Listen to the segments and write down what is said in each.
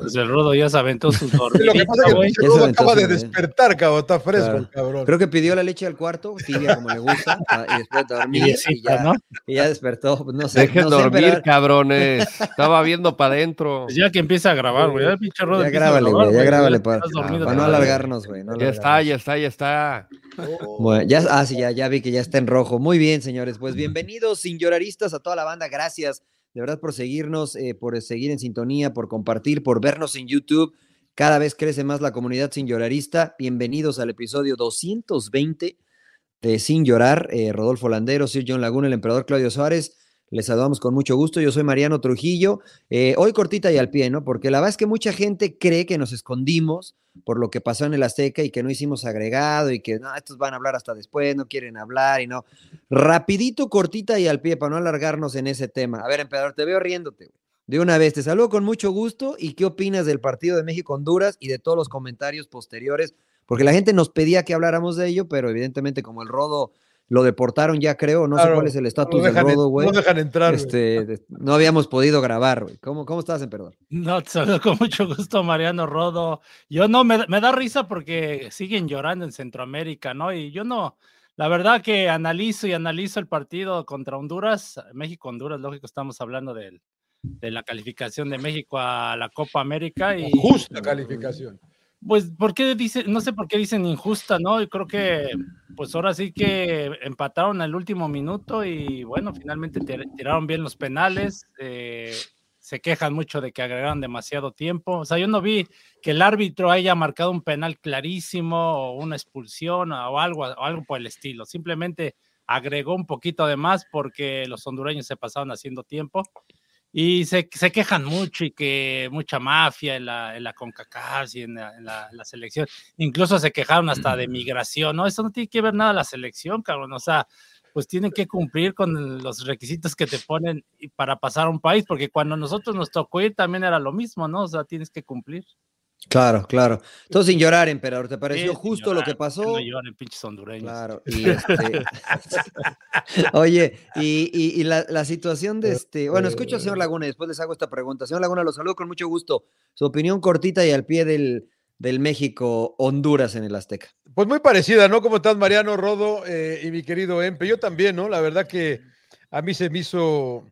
Pues el Rodo ya se aventó sus Lo que pasa es que el Rodo acaba de despertar, cabrón, está fresco el cabrón. Creo que pidió la leche al cuarto, tibia como le gusta, ah, y después dormir y, ya, ¿no? y ya despertó. Pues, no sé, Dejen dormir, cabrones. Estaba viendo para adentro. Pues ya que empieza a grabar, güey. Ya, pinche Rodo ya grábale, güey, ya grábale para, para no alargarnos, güey. ya está, ya está, ya está. Bueno, ya, ah, sí, ya, ya vi que ya está en rojo. Muy bien, señores. Pues bienvenidos, sin lloraristas, a toda la banda. Gracias de verdad por seguirnos, eh, por seguir en sintonía, por compartir, por vernos en YouTube. Cada vez crece más la comunidad sin llorarista. Bienvenidos al episodio 220 de Sin Llorar. Eh, Rodolfo Landero, Sir John Laguna, el emperador Claudio Suárez. Les saludamos con mucho gusto. Yo soy Mariano Trujillo. Eh, hoy cortita y al pie, ¿no? Porque la verdad es que mucha gente cree que nos escondimos por lo que pasó en el Azteca y que no hicimos agregado y que no, estos van a hablar hasta después, no quieren hablar y no. Rapidito, cortita y al pie para no alargarnos en ese tema. A ver, emperador, te veo riéndote. De una vez, te saludo con mucho gusto y qué opinas del partido de México-Honduras y de todos los comentarios posteriores, porque la gente nos pedía que habláramos de ello, pero evidentemente como el rodo lo deportaron ya creo, no sé cuál es el estatus del rodo, güey. No dejan entrar. Este, no habíamos podido grabar, güey. ¿Cómo, ¿Cómo estás, emperador? No, te saludo con mucho gusto, Mariano Rodo. Yo no, me, me, da risa porque siguen llorando en Centroamérica, ¿no? Y yo no, la verdad que analizo y analizo el partido contra Honduras, México-Honduras, lógico, estamos hablando de, de la calificación de México a la Copa América. y Justa calificación. Pues, ¿por qué dice, no sé por qué dicen injusta, ¿no? Yo creo que, pues ahora sí que empataron al último minuto y bueno, finalmente tiraron bien los penales. Eh, se quejan mucho de que agregaron demasiado tiempo. O sea, yo no vi que el árbitro haya marcado un penal clarísimo o una expulsión o algo, o algo por el estilo. Simplemente agregó un poquito de más porque los hondureños se pasaron haciendo tiempo y se, se, quejan mucho y que mucha mafia en la, en la CONCACAF y en la, selección. Incluso se quejaron hasta de migración, ¿no? Eso no tiene que ver nada la selección, cabrón. O sea, pues tienen que cumplir con los requisitos que te ponen para pasar a un país, porque cuando nosotros nos tocó ir también era lo mismo, ¿no? O sea, tienes que cumplir. Claro, claro. Entonces, sin llorar, emperador, ¿te pareció justo lo que pasó? No lloren, pinches hondureños. Claro. Y este... Oye, y, la, situación de este. Bueno, escucho al señor Laguna y después les hago esta pregunta. Señor Laguna, lo saludo con mucho gusto. Su opinión cortita y al pie del, del México-Honduras en el Azteca. Pues muy parecida, ¿no? ¿Cómo estás, Mariano Rodo eh, y mi querido Empe? Yo también, ¿no? La verdad que a mí se me hizo.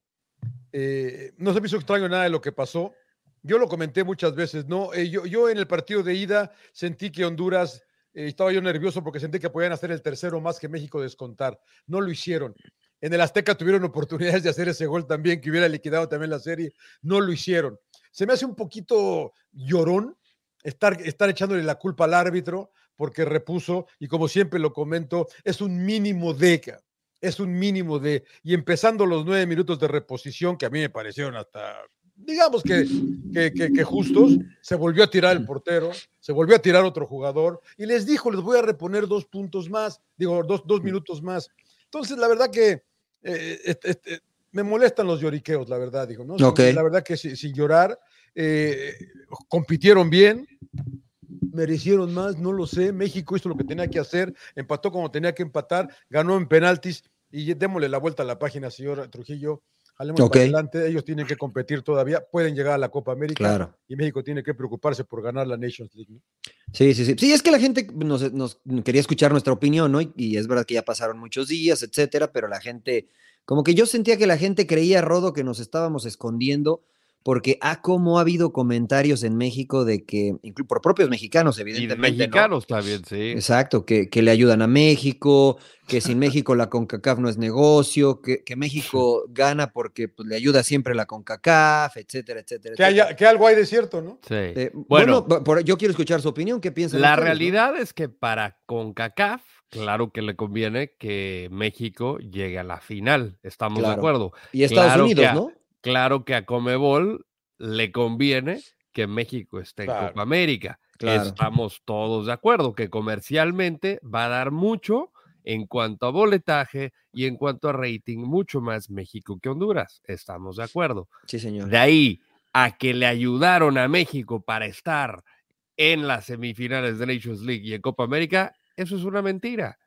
Eh, no se me hizo extraño nada de lo que pasó yo lo comenté muchas veces, ¿no? Eh, yo, yo en el partido de ida sentí que Honduras, eh, estaba yo nervioso porque sentí que podían hacer el tercero más que México descontar. No lo hicieron. En el Azteca tuvieron oportunidades de hacer ese gol también, que hubiera liquidado también la serie. No lo hicieron. Se me hace un poquito llorón estar, estar echándole la culpa al árbitro porque repuso, y como siempre lo comento, es un mínimo de, es un mínimo de, y empezando los nueve minutos de reposición, que a mí me parecieron hasta digamos que, que, justos, se volvió a tirar el portero, se volvió a tirar otro jugador y les dijo, les voy a reponer dos puntos más, digo, dos, dos minutos más. Entonces, la verdad que eh, me molestan los lloriqueos, la verdad, digo, ¿no? La verdad que sin, llorar, eh, compitieron bien, merecieron más, no lo sé. México hizo lo que tenía que hacer, empató como tenía que empatar, ganó en penaltis y démosle la vuelta a la página, señor Trujillo. Hablemos adelante, ellos tienen que competir todavía, pueden llegar a la Copa América y México tiene que preocuparse por ganar la Nations League. Sí, sí, sí. Sí, es que la gente nos, quería escuchar nuestra opinión, ¿no? Y, es verdad que ya pasaron muchos días, etcétera, pero la gente, como que yo sentía que la gente creía, Rodo, que nos estábamos escondiendo porque ha ah, como ha habido comentarios en México de que, incluso por propios mexicanos, evidentemente. Y mexicanos también, sí. Exacto, que, que, le ayudan a México, que sin México la CONCACAF no es negocio, que, que México gana porque pues, le ayuda siempre la CONCACAF, etcétera, etcétera. Que, que algo hay de cierto, ¿no? Sí. Eh, bueno, yo quiero escuchar su opinión, ¿qué piensa? La realidad es que para CONCACAF, claro que le conviene que México llegue a la final, estamos de acuerdo. Y Estados Unidos, ¿no? Claro que a Comebol le conviene que México esté en Copa América. Estamos todos de acuerdo que comercialmente va a dar mucho en cuanto a boletaje y en cuanto a rating, mucho más México que Honduras. Estamos de acuerdo. Sí, señor. De ahí a que le ayudaron a México para estar en las semifinales de Nations League y en Copa América, eso es una mentira.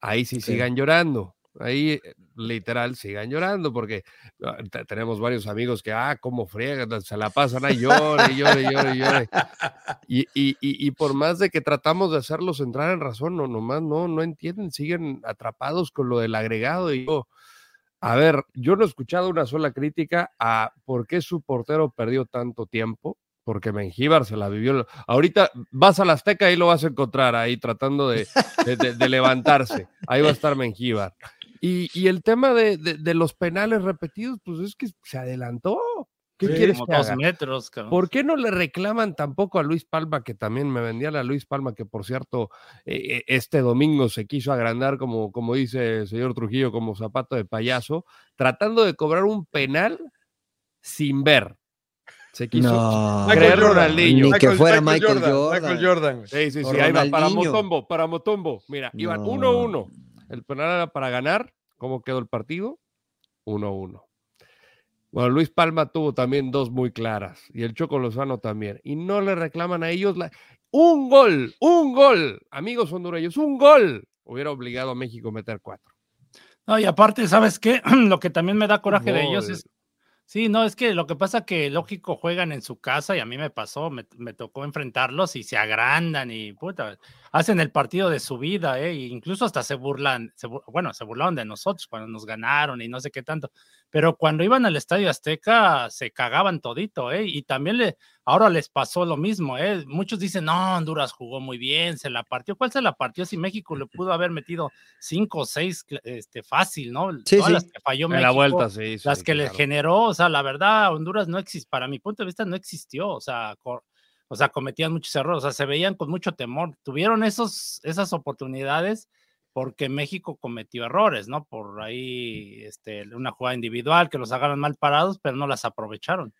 Ahí sí, sigan llorando. Ahí literal sigan llorando, porque ah, tenemos varios amigos que, ah, cómo friegan, se la pasan ahí, llore, llore, llore, llore. Y, y, y, por más de que tratamos de hacerlos entrar en razón, no, nomás no, no entienden, siguen atrapados con lo del agregado. Y a ver, yo no he escuchado una sola crítica a por qué su portero perdió tanto tiempo porque Mengíbar se la vivió. Ahorita vas a la Azteca y lo vas a encontrar ahí tratando de, levantarse. Ahí va a estar Mengíbar. Y, el tema de, los penales repetidos, pues es que se adelantó. ¿Qué quieres que haga? metros, ¿Por qué no le reclaman tampoco a Luis Palma, que también me vendía la Luis Palma, que por cierto, eh, este domingo se quiso agrandar, como, como dice el señor Trujillo, como zapato de payaso, tratando de cobrar un penal sin ver? Se quiso no, creer Ronaldinho. Ni que fuera Michael, Jordan, Michael Jordan. Sí, sí, sí. Ahí va, para Motombo, para Motombo. Mira, iban 1-1. El penal era para ganar. ¿Cómo quedó el partido? 1-1. Bueno, Luis Palma tuvo también dos muy claras y el Choco Lozano también. Y no le reclaman a ellos la... un gol, un gol, amigos hondureños, un gol. Hubiera obligado a México a meter cuatro. No, y aparte, ¿sabes qué? Lo que también me da coraje de ellos es Sí, no, es que lo que pasa que lógico juegan en su casa y a mí me pasó, me, tocó enfrentarlos y se agrandan y puta, hacen el partido de su vida, ¿eh? incluso hasta se burlan, bueno, se burlaron de nosotros cuando nos ganaron y no sé qué tanto, pero cuando iban al Estadio Azteca se cagaban todito, ¿eh? Y también le, ahora les pasó lo mismo, ¿eh? Muchos dicen, no, Honduras jugó muy bien, se la partió. ¿Cuál se la partió si México le pudo haber metido cinco o seis este, fácil, ¿no? Sí, Todas las que falló México, la vuelta, sí, las que le generó, o sea, la verdad, Honduras no existe, para mi punto de vista no existió, o sea, o sea, cometían muchos errores, o sea, se veían con mucho temor, tuvieron esos, esas oportunidades porque México cometió errores, ¿no? Por ahí este, una jugada individual que los agarran mal parados, pero no las aprovecharon.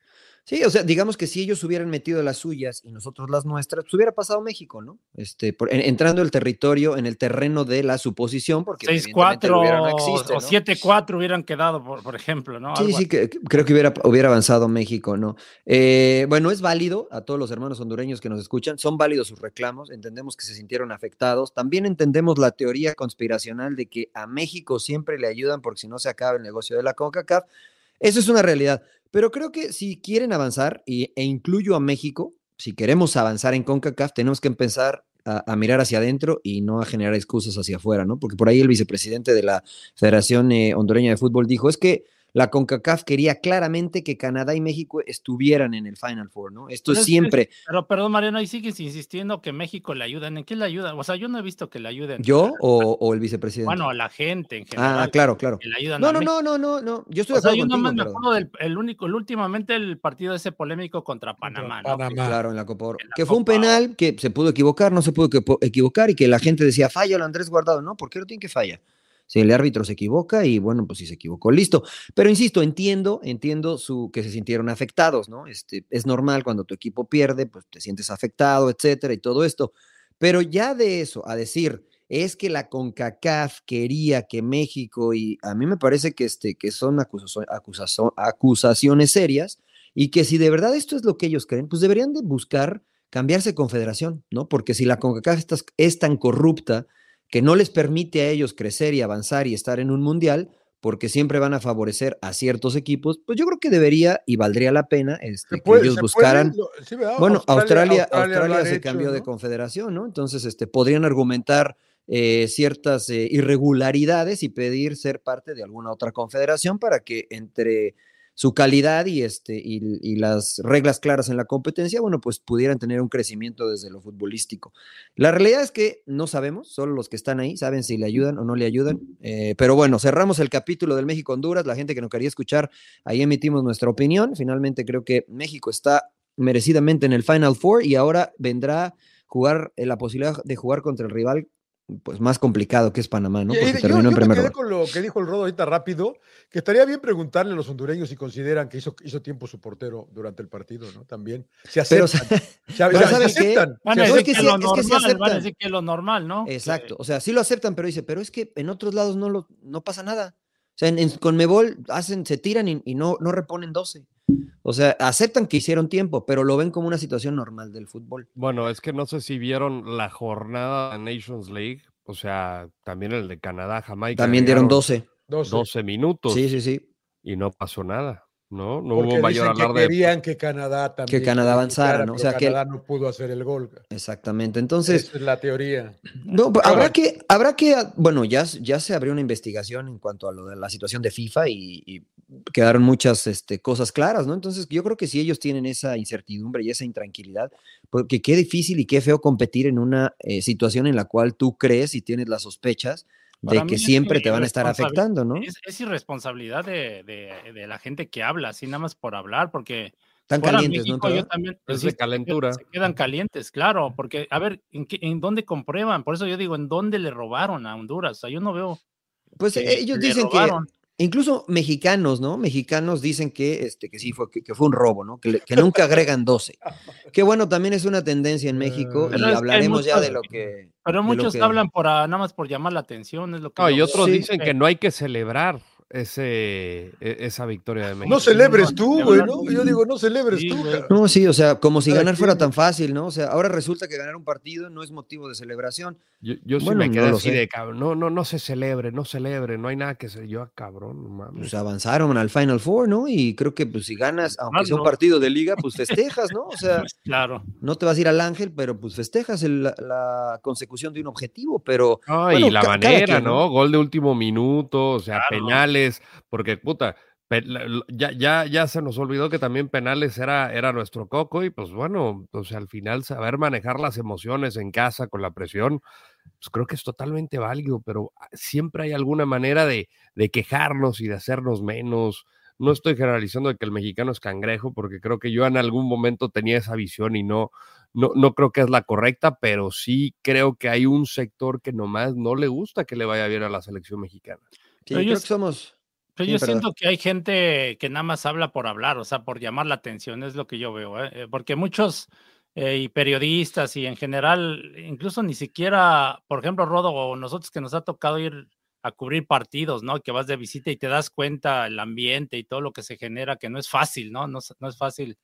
Sí, o sea, digamos que si ellos hubieran metido las suyas y nosotros las nuestras, pues hubiera pasado México, ¿no? Este, entrando el territorio, en el terreno de la suposición, porque 6-4 o 7-4 hubieran quedado, por, ejemplo, ¿no? Sí, sí, que, creo que hubiera, hubiera avanzado México, ¿no? Eh, bueno, es válido a todos los hermanos hondureños que nos escuchan, son válidos sus reclamos, entendemos que se sintieron afectados, también entendemos la teoría conspiracional de que a México siempre le ayudan porque si no se acaba el negocio de la CONCACAF. Eso es una realidad. Pero creo que si quieren avanzar, y, e incluyo a México, si queremos avanzar en CONCACAF, tenemos que empezar a, mirar hacia adentro y no a generar excusas hacia afuera, ¿no? Porque por ahí el vicepresidente de la Federación eh, Hondureña de Fútbol dijo, es que la CONCACAF quería claramente que Canadá y México estuvieran en el Final Four, ¿no? Esto es siempre. pero perdón, Mariano, ahí sigues insistiendo que México le ayudan. ¿En qué le ayudan? O sea, yo no he visto que le ayuden. ¿Yo o, el vicepresidente? Bueno, a la gente en ah, general. Ah, claro, claro. no, no, no, no, no, no. Yo estoy de acuerdo. O sea, yo nomás me acuerdo del el único, el, últimamente el partido ese polémico contra Panamá, ¿no? Claro, en la Copa Oro. que fue un penal que se pudo equivocar, no se pudo equivocar y que la gente decía, falla el Andrés Guardado. No, ¿por qué no tiene que fallar? Si el árbitro se equivoca y bueno, pues si se equivocó, listo. Pero insisto, entiendo, entiendo su, que se sintieron afectados, ¿no? Este, es normal cuando tu equipo pierde, pues te sientes afectado, etcétera, y todo esto. Pero ya de eso a decir, es que la CONCACAF quería que México, y a mí me parece que, este, que son acusaciones serias, y que si de verdad esto es lo que ellos creen, pues deberían de buscar cambiarse confederación, ¿no? Porque si la CONCACAF es tan corrupta que no les permite a ellos crecer y avanzar y estar en un mundial, porque siempre van a favorecer a ciertos equipos, pues yo creo que debería y valdría la pena este, que ellos buscaran. bueno, Australia, Australia, se cambió de confederación, ¿no? Entonces, este, podrían argumentar eh, ciertas eh, irregularidades y pedir ser parte de alguna otra confederación para que entre su calidad y, este, y, las reglas claras en la competencia, bueno, pues pudieran tener un crecimiento desde lo futbolístico. La realidad es que no sabemos, solo los que están ahí saben si le ayudan o no le ayudan. Eh, pero bueno, cerramos el capítulo del México-Honduras. La gente que no quería escuchar, ahí emitimos nuestra opinión. Finalmente creo que México está merecidamente en el Final Four y ahora vendrá jugar eh, la posibilidad de jugar contra el rival pues más complicado que es Panamá, ¿no? Porque terminó yo, en primer me quedé con lo que dijo el Rodo ahorita rápido, que estaría bien preguntarle a los hondureños si consideran que hizo, hizo tiempo su portero durante el partido, ¿no? También. Se aceptan. Pero, ¿sabes aceptan. Van a decir que, lo normal, van a decir que lo normal, ¿no? Exacto. O sea, sí lo aceptan, pero dice, pero es que en otros lados no, lo, no pasa nada. O sea, en, con Mebol hacen, se tiran y, y no, no reponen 12. O sea, aceptan que hicieron tiempo, pero lo ven como una situación normal del fútbol. Bueno, es que no sé si vieron la jornada de Nations League, o sea, también el de Canadá, Jamaica. También dieron 12. 12 minutos. Sí, sí, sí. Y no pasó nada. No, no hubo mayor alarde. Que querían que Canadá también. Que Canadá avanzara, ¿no? O sea, Canadá no pudo hacer el gol. Exactamente. Entonces. Esa es la teoría. No, habrá que, habrá que, bueno, ya, ya se abrió una investigación en cuanto a lo de la situación de FIFA y, quedaron muchas este, cosas claras, ¿no? Entonces, yo creo que si ellos tienen esa incertidumbre y esa intranquilidad, porque qué difícil y qué feo competir en una eh, situación en la cual tú crees y tienes las sospechas de que siempre te van a estar afectando, ¿no? Es, irresponsabilidad de, la gente que habla, así nada más por hablar, porque... Están calientes, ¿no? Yo también, es de calentura. Se quedan calientes, claro, porque, a ver, ¿en, qué, ¿en dónde comprueban? Por eso yo digo, ¿en dónde le robaron a Honduras? O sea, yo no veo... Pues ellos dicen que Incluso mexicanos, ¿no? Mexicanos dicen que, este, que sí, fue, que, fue un robo, ¿no? Que, que, nunca agregan 12. Que bueno, también es una tendencia en México y hablaremos ya de lo que... Pero muchos hablan por, nada más por llamar la atención, es lo que... No, y otros dicen que no hay que celebrar ese, e, esa victoria de México. No celebres tú, güey, ¿no? Yo digo, no celebres tú. No, sí, o sea, como si ganar fuera tan fácil, ¿no? O sea, ahora resulta que ganar un partido no es motivo de celebración. Yo, yo sí me quedé así de cabrón. No, no, no se celebre, no celebre, no hay nada que ser. Yo, ah, cabrón, mames. Pues avanzaron al Final Four, ¿no? Y creo que pues si ganas, aunque sea un partido de liga, pues festejas, ¿no? O sea, pues, claro. no te vas a ir al Ángel, pero pues festejas la consecución de un objetivo, pero. y la manera, ¿no? Gol de último minuto, o sea, penales porque puta, ya, ya, ya se nos olvidó que también penales era, era nuestro coco y pues bueno, pues al final saber manejar las emociones en casa con la presión, pues creo que es totalmente válido, pero ah, siempre hay alguna manera de, de quejarnos y de hacernos menos. No estoy generalizando de que el mexicano es cangrejo, porque creo que yo en algún momento tenía esa visión y no, no, no creo que es la correcta, pero sí creo que hay un sector que nomás no le gusta que le vaya bien a la selección mexicana pero yo, somos. yo siento que hay gente que nada más habla por hablar, o sea, por llamar la atención, es lo que yo veo, ¿eh? Eh, porque muchos eh, y periodistas y en general, incluso ni siquiera, por ejemplo, Rodo o nosotros que nos ha tocado ir a cubrir partidos, ¿no? Que vas de visita y te das cuenta el ambiente y todo lo que se genera, que no es fácil, ¿no? No, no es fácil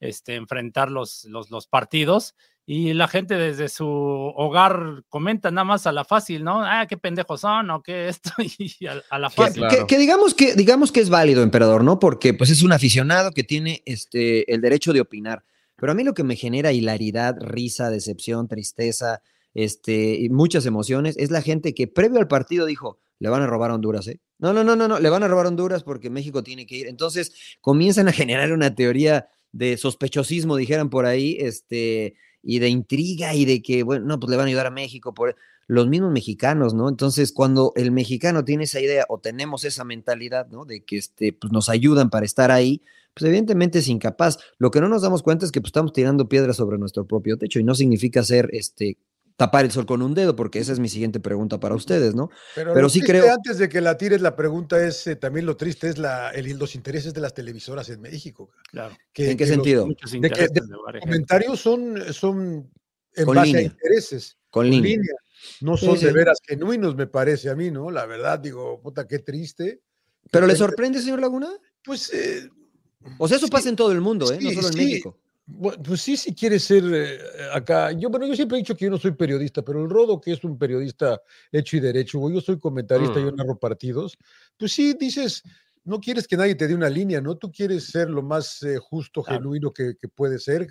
este, enfrentar los, los, los partidos y la gente desde su hogar comenta nada más a la fácil, ¿no? Ah, qué pendejos son o qué esto y a, la fácil. Que, digamos que digamos que es válido, emperador, ¿no? Porque pues es un aficionado que tiene este el derecho de opinar. Pero a mí lo que me genera hilaridad, risa, decepción, tristeza, este, y muchas emociones es la gente que previo al partido dijo, le van a robar a Honduras, ¿eh? No, no, no, no, no, le van a robar a Honduras porque México tiene que ir. Entonces comienzan a generar una teoría de sospechosismo, dijeran por ahí, este, y de intriga y de que, bueno, no, pues le van a ayudar a México por los mismos mexicanos, ¿no? Entonces, cuando el mexicano tiene esa idea o tenemos esa mentalidad, ¿no? De que este, pues nos ayudan para estar ahí, pues evidentemente es incapaz. Lo que no nos damos cuenta es que pues, estamos tirando piedras sobre nuestro propio techo y no significa ser este tapar el sol con un dedo, porque esa es mi siguiente pregunta para ustedes, ¿no? Pero, sí creo. Antes de que la tires, la pregunta es eh, también lo triste es la, el, los intereses de las televisoras en México. Claro. ¿En qué sentido? Los, de comentarios son, son en base a intereses. Con, línea. No son de veras genuinos, me parece a mí, ¿no? La verdad, digo, puta, qué triste. ¿Pero le sorprende, señor Laguna? Pues. Eh, o sea, eso pasa en todo el mundo, ¿eh? no solo en México pues sí, si quieres ser eh, acá. Yo, bueno, yo siempre he dicho que yo no soy periodista, pero el Rodo, que es un periodista hecho y derecho, yo soy comentarista, y yo mm. narro partidos, pues sí dices, no quieres que nadie te dé una línea, ¿no? Tú quieres ser lo más eh, justo, genuino que, que puede ser.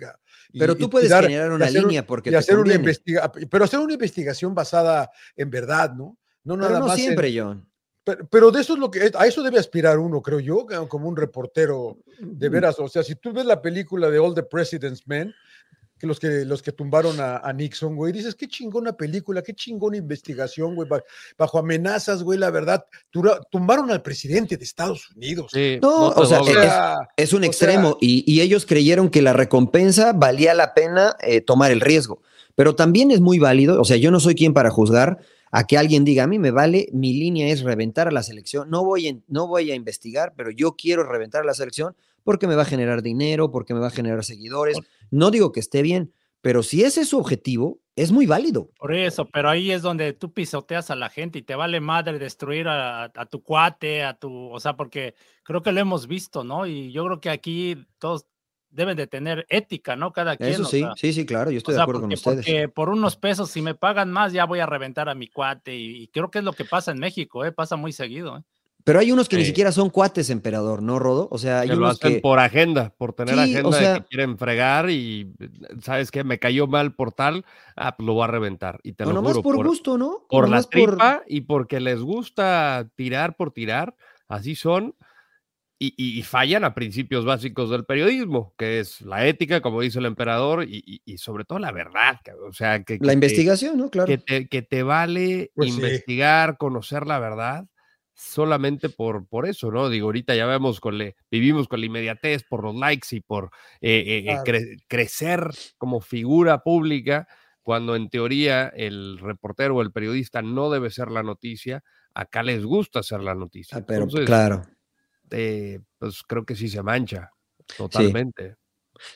pero tú puedes generar una línea porque hacer una investiga pero hacer una investigación basada en verdad, ¿no? No nada no siempre, John. Pero, de eso es lo que, a eso debe aspirar uno, creo yo, como un reportero de veras. O sea, si tú ves la película de All the President's Men, que los que, los que tumbaron a, Nixon, güey, dices, qué chingona película, qué chingona investigación, güey, bajo amenazas, güey, la verdad, tumbaron al presidente de Estados Unidos. no, o, sea, es, un extremo y, ellos creyeron que la recompensa valía la pena eh, tomar el riesgo, pero también es muy válido, o sea, yo no soy quien para juzgar, a que alguien diga, a mí me vale, mi línea es reventar a la selección, no voy, no voy a investigar, pero yo quiero reventar a la selección porque me va a generar dinero, porque me va a generar seguidores. No digo que esté bien, pero si ese es su objetivo, es muy válido. Por eso, pero ahí es donde tú pisoteas a la gente y te vale madre destruir a, a, tu cuate, a tu, o sea, porque creo que lo hemos visto, ¿no? Y yo creo que aquí todos deben de tener ética, ¿no? Cada quien. Eso sí, sí, sí, claro, yo estoy de acuerdo con ustedes. Porque por unos pesos, si me pagan más, ya voy a reventar a mi cuate y, creo que es lo que pasa en México, ¿eh? Pasa muy seguido, ¿eh? Pero hay unos que ni siquiera son cuates, emperador, ¿no, Rodo? O sea, hay que unos lo hacen que... por agenda, por tener Sí, agenda o sea- de que quieren fregar y sabes que me cayó mal por tal, ah, pues lo voy a reventar. Y te o lo nomás juro, por, por, gusto, ¿no? por la por- tripa y porque les gusta tirar por tirar, así son. Y, y- y fallan a principios básicos del periodismo, que es la ética, como dice el emperador, y, y- y sobre todo la verdad. O sea, que, que La te- investigación, ¿no? Claro. que te, que te vale Pues sí. investigar, conocer la verdad, solamente por, por eso, ¿no? Digo, ahorita ya vemos, con le, vivimos con la inmediatez, por los likes y por eh, eh, eh, Claro. cre- crecer como figura pública, cuando en teoría el reportero o el periodista no debe ser la noticia, acá les gusta ser la noticia. Ah, pero Entonces, claro. Eh, pues creo que sí se mancha totalmente.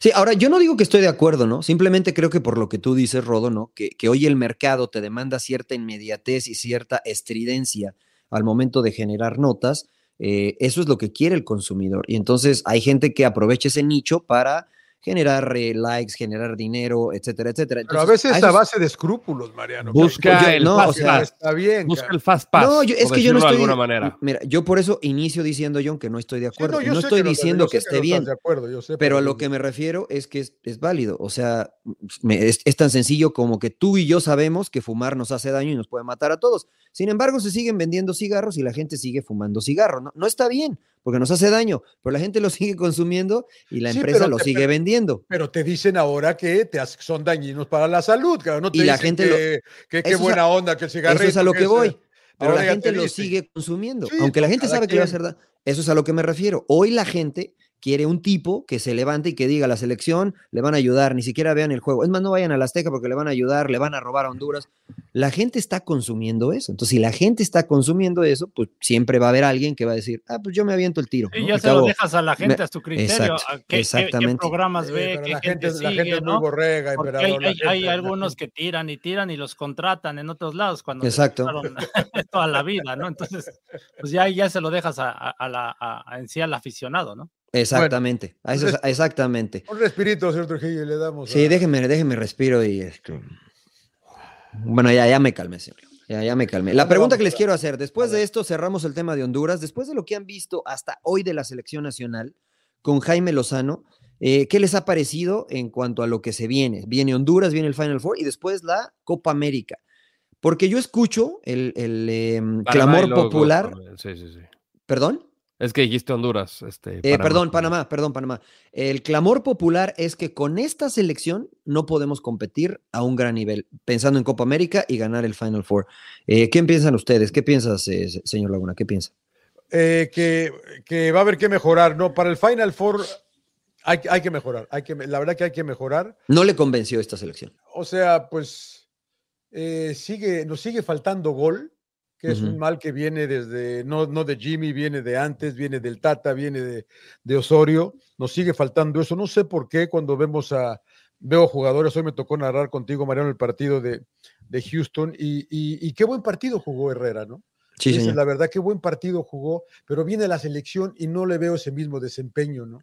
Sí, ahora yo no digo que estoy de acuerdo, ¿no? Simplemente creo que por lo que tú dices, Rodo, ¿no? Que, que hoy el mercado te demanda cierta inmediatez y cierta estridencia al momento de generar notas. eh, eso es lo que quiere el consumidor. Y entonces hay gente que aprovecha ese nicho para generar eh, likes, generar dinero, etcétera, etcétera. Pero a Entonces, veces a es- base de escrúpulos, Mariano. Busca Yo- el no, fast o sea, pass, está bien. busca cara. el fast pass. No, yo- es por que yo no estoy. de alguna manera. Mira, yo por eso inicio diciendo, John, que no estoy de Sí, acuerdo. yo no estoy diciendo yo que esté bien. estás De acuerdo, yo sé, Pero a lo que me refiero es que es, es válido. O sea, me- es, es tan sencillo como que tú y yo sabemos que fumar nos hace daño y nos puede matar a todos. Sin embargo, se siguen vendiendo cigarros y la gente sigue fumando cigarros. No, no está bien, porque nos hace daño, pero la gente lo sigue consumiendo y la Sí, empresa pero lo te- sigue pero- vendiendo. Pero te dicen ahora que te son dañinos para la salud, cara. No te Y la gente lo- que, que qué a- buena onda que el cigarrillo. Eso es a lo que voy. Pero ahora la gente te lo sigue consumiendo, Sí, aunque la pues, gente sabe que le va a hacer daño. Eso es a lo que me refiero. Hoy la gente quiere un tipo que se levante y que diga la selección le van a ayudar, ni siquiera vean el juego. Es más, no vayan a la Azteca porque le van a ayudar, le van a robar a Honduras. La gente está consumiendo eso. Entonces, si la gente está consumiendo eso, pues siempre va a haber alguien que va a decir, ah, pues yo me aviento el tiro. ¿no? ya se lo dejas a la gente a su criterio. exacto, a qué- qué- qué, exactamente. programas Sí, ve, pero qué la gente, gente, la sigue, gente es muy ¿no? borrega, Porque emperador. hay, gente- algunos que tiran y tiran y los contratan en otros lados cuando Exacto. toda la vida, ¿no? Entonces, pues ya, ya se lo dejas a, a- a la, a- a- en sí al aficionado, ¿no? Exactamente. a eso entonces- exactamente. Un respirito, señor Trujillo, y le damos. Sí, a- déjeme, déjeme respiro y este, Bueno, ya, ya me calmé, señor. Ya, ya me calmé. La pregunta que les quiero hacer, después de esto cerramos el tema de Honduras, después de lo que han visto hasta hoy de la selección nacional con Jaime Lozano, eh, ¿qué les ha parecido en cuanto a lo que se viene? Viene Honduras, viene el Final Four y después la Copa América. Porque yo escucho el, el, em, clamor popular, Sí, sí, sí. perdón. Es que dijiste Honduras. Este, Eh, perdón, Panamá, perdón, Panamá. El clamor popular es que con esta selección no podemos competir a un gran nivel, pensando en Copa América y ganar el Final Four. Eh, ¿Qué piensan ustedes? ¿Qué piensas, eh, se- señor Laguna? ¿Qué piensa? eh, que, que va a haber que mejorar. No, para el Final Four hay, hay que mejorar. Hay que, la verdad que hay que mejorar. No le convenció esta selección. O sea, pues eh, sigue, nos sigue faltando gol, que es un mal que viene desde, no, no de Jimmy, viene de antes, viene del Tata, viene de, de Osorio. Nos sigue faltando eso. No sé por qué cuando vemos a, veo jugadores, hoy me tocó narrar contigo, Mariano, el partido de, de Houston, y, y- y qué buen partido jugó Herrera, ¿no? Sí, Esa es la verdad, qué buen partido jugó, pero viene la selección y no le veo ese mismo desempeño, ¿no?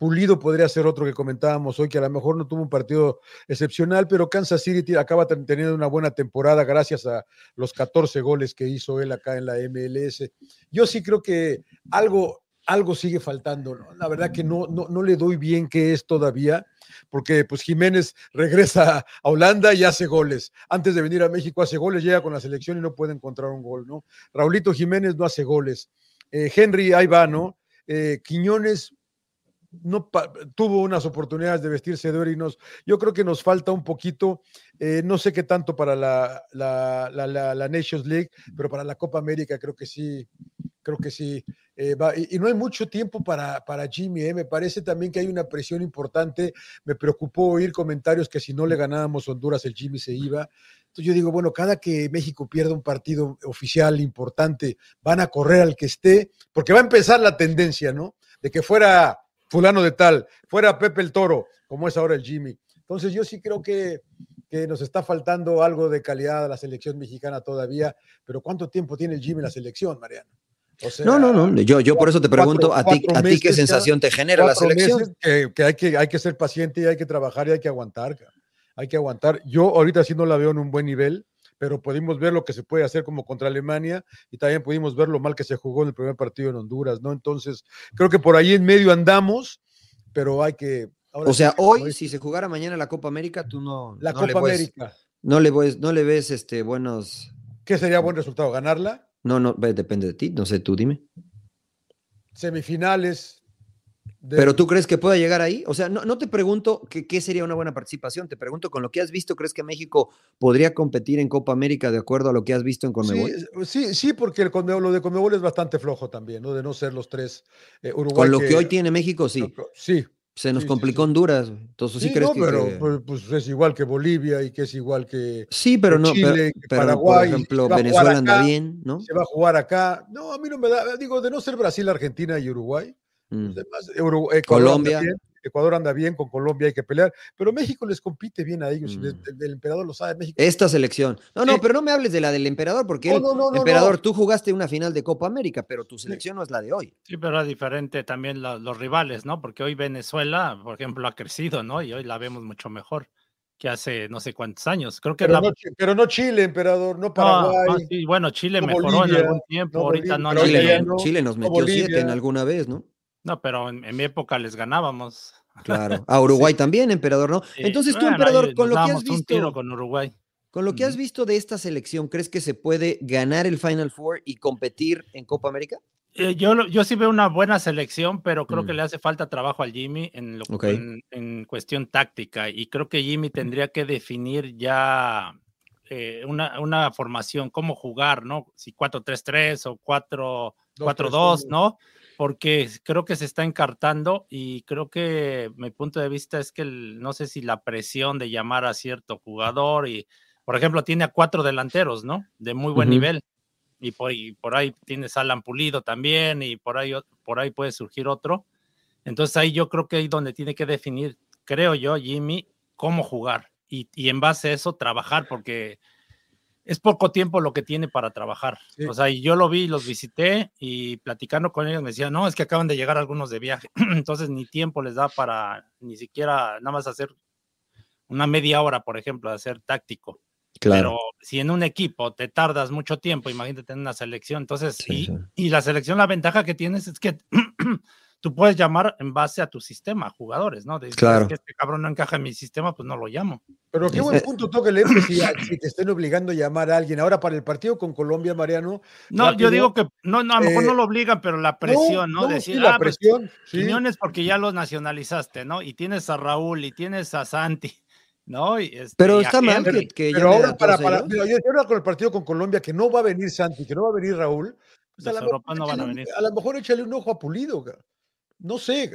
Pulido podría ser otro que comentábamos hoy, que a lo mejor no tuvo un partido excepcional, pero Kansas City acaba ten- teniendo una buena temporada gracias a los 14 goles que hizo él acá en la MLS. Yo sí creo que algo, algo sigue faltando, ¿no? La verdad que no, no, no le doy bien qué es todavía, porque pues Jiménez regresa a Holanda y hace goles. Antes de venir a México hace goles, llega con la selección y no puede encontrar un gol, ¿no? Raulito Jiménez no hace goles. Eh, Henry, ahí va, ¿no? Eh, Quiñones no tuvo unas oportunidades de vestirse de oro y nos, yo creo que nos falta un poquito, eh, no sé qué tanto para la, la, la- la- Nations League, pero para la Copa América creo que sí, creo que sí. eh, y no hay mucho tiempo para, para Jimmy, eh, me parece también que hay una presión importante, me preocupó oír comentarios que si no le ganábamos Honduras el Jimmy se iba. Entonces yo digo, bueno, cada que México pierda un partido oficial importante, van a correr al que esté, porque va a empezar la tendencia, ¿no? De que fuera fulano de tal, fuera Pepe el Toro, como es ahora el Jimmy. Entonces yo sí creo que, que nos está faltando algo de calidad a la selección mexicana todavía, pero ¿cuánto tiempo tiene el Jimmy en la selección, Mariano? O sea, No, no, no. Yo, yo por eso te cuatro- pregunto a ti, a ti qué sensación te genera la selección. que, que hay que hay que ser paciente y hay que trabajar y hay que aguantar. Hay que aguantar. Yo ahorita sí no la veo en un buen nivel, pero pudimos ver lo que se puede hacer como contra Alemania y también pudimos ver lo mal que se jugó en el primer partido en Honduras, ¿no? Entonces, creo que por ahí en medio andamos, pero hay que... o sea, hoy, si se jugara mañana la Copa América, tú no... La Copa América. No le, ves, no le ves este, buenos... ¿Qué sería buen resultado? ¿Ganarla? No, no, depende de ti, no sé, tú dime. Semifinales, pero tú crees que pueda llegar ahí? O sea, no, te pregunto qué sería una buena participación, te pregunto con lo que has visto, ¿crees que México podría competir en Copa América de acuerdo a lo que has visto en Conmebol? Sí, sí, porque el lo de Conmebol es bastante flojo también, ¿no? De no ser los tres eh, Con lo que, hoy tiene México, sí. Sí. Se nos complicó Honduras. Entonces, ¿sí, crees que, pero pues, pues, es igual que Bolivia y que es igual que. Sí, pero no. Chile, pero, Paraguay. Por ejemplo, Venezuela anda bien, ¿no? Se va a jugar acá. No, a mí no me da. Digo, de no ser Brasil, Argentina y Uruguay Mm. Ecuador Colombia. Anda bien, Ecuador anda bien, con Colombia hay que pelear, pero México les compite bien a ellos. Mm. El, emperador lo sabe, México. Esta selección. No, no, pero no me hables de la del emperador, porque el emperador, tú jugaste una final de Copa América, pero tu selección no es la de hoy. Sí, pero es diferente también los rivales, ¿no? Porque hoy Venezuela, por ejemplo, ha crecido, ¿no? Y hoy la vemos mucho mejor que hace no sé cuántos años. Creo que pero, no, pero no Chile, emperador, no Paraguay. bueno, Chile mejoró en algún tiempo, ahorita no. Chile, Chile, nos metió siete en alguna vez, ¿no? No, pero en, mi época les ganábamos. Claro. A Uruguay también, emperador, ¿no? Entonces tú, emperador, con lo que has visto. con Uruguay. Con lo que has visto de esta selección, ¿crees que se puede ganar el Final Four y competir en Copa América? Eh, yo, yo sí veo una buena selección, pero creo que mm. le hace falta trabajo al Jimmy en, en, cuestión táctica. Y creo que Jimmy tendría que definir ya eh, una, una, formación, cómo jugar, ¿no? Si 4-3-3 o 4-4-2, ¿no? Porque creo que se está encartando y creo que mi punto de vista es que no sé si la presión de llamar a cierto jugador y, por ejemplo, tiene a cuatro delanteros, ¿no? De muy buen nivel. Y por, por ahí tienes Alan Pulido también y por ahí, por ahí puede surgir otro. Entonces ahí yo creo que ahí donde tiene que definir, creo yo, Jimmy, cómo jugar y, y en base a eso trabajar, porque es poco tiempo lo que tiene para trabajar. O sea, y yo lo vi, los visité y platicando con ellos me decían, no, es que acaban de llegar algunos de viaje, entonces ni tiempo les da para ni siquiera nada más hacer una media hora, por ejemplo, de hacer táctico. Claro. Pero si en un equipo te tardas mucho tiempo, imagínate en una selección, entonces, y, y la selección, la ventaja que tienes es que tú puedes llamar en base a tu sistema, jugadores, ¿no? claro. que este cabrón no encaja en mi sistema, pues no lo llamo. Pero qué buen punto toque el si, si, te estén obligando a llamar a alguien. Ahora para el partido con Colombia, Mariano. No, yo digo que no, no, a lo mejor no eh, lo obligan, pero la presión, ¿no? Decir, la ah, pues, presión. Quiñones porque ya los nacionalizaste, ¿no? Y tienes a Raúl y tienes a Santi. ¿no? Este, pero está mal que, que Pero ahora, para, para, yo, ahora con el partido con Colombia, que no va a venir Santi, que no va a venir Raúl, pues a, lo no van a, venir. a lo mejor échale un ojo a Pulido, no sé.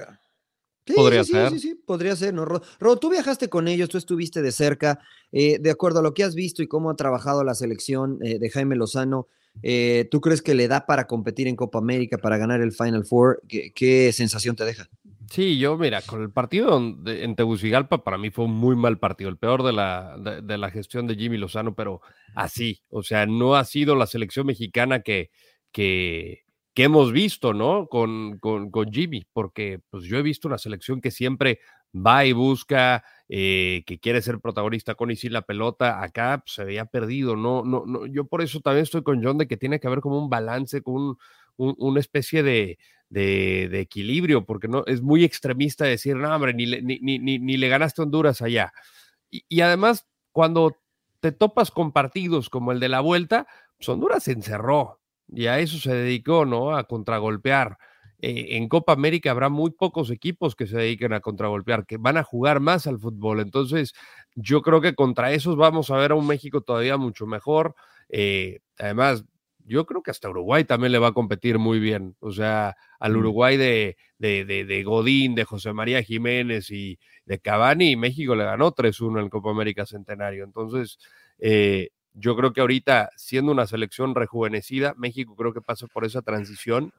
Sí, podría sí, ser. Sí, sí, podría ser, ¿no? Ro, tú viajaste con ellos, tú estuviste de cerca, eh, de acuerdo a lo que has visto y cómo ha trabajado la selección eh, de Jaime Lozano, eh, ¿tú crees que le da para competir en Copa América, para ganar el Final Four? ¿Qué, sensación te deja? Sí, yo, mira, con el partido en Tegucigalpa, para mí fue un muy mal partido, el peor de la, de la gestión de Jimmy Lozano, pero así, o sea, no ha sido la selección mexicana que, que, que hemos visto, ¿no? Con, con, con, Jimmy, porque pues yo he visto una selección que siempre va y busca, eh, que quiere ser protagonista con y sin la pelota, acá pues, se había perdido, ¿no? No, no, yo por eso también estoy con John de que tiene que haber como un balance, con un, una especie de, de, equilibrio, porque no es muy extremista decir, no, hombre, ni le, ni, ni, ni le ganaste Honduras allá. Y, y además, cuando te topas con partidos como el de la vuelta, pues Honduras se encerró, y a eso se dedicó, ¿no? A contragolpear. Eh, en Copa América habrá muy pocos equipos que se dediquen a contragolpear, que van a jugar más al fútbol. Entonces, yo creo que contra esos vamos a ver a un México todavía mucho mejor. Eh, además, yo creo que hasta Uruguay también le va a competir muy bien. O sea, al mm. Uruguay de, de, de, Godín, de José María Jiménez y de Cavani, México le ganó 3-1 en Copa América Centenario. Entonces, eh, yo creo que ahorita, siendo una selección rejuvenecida, México creo que pasa por esa transición.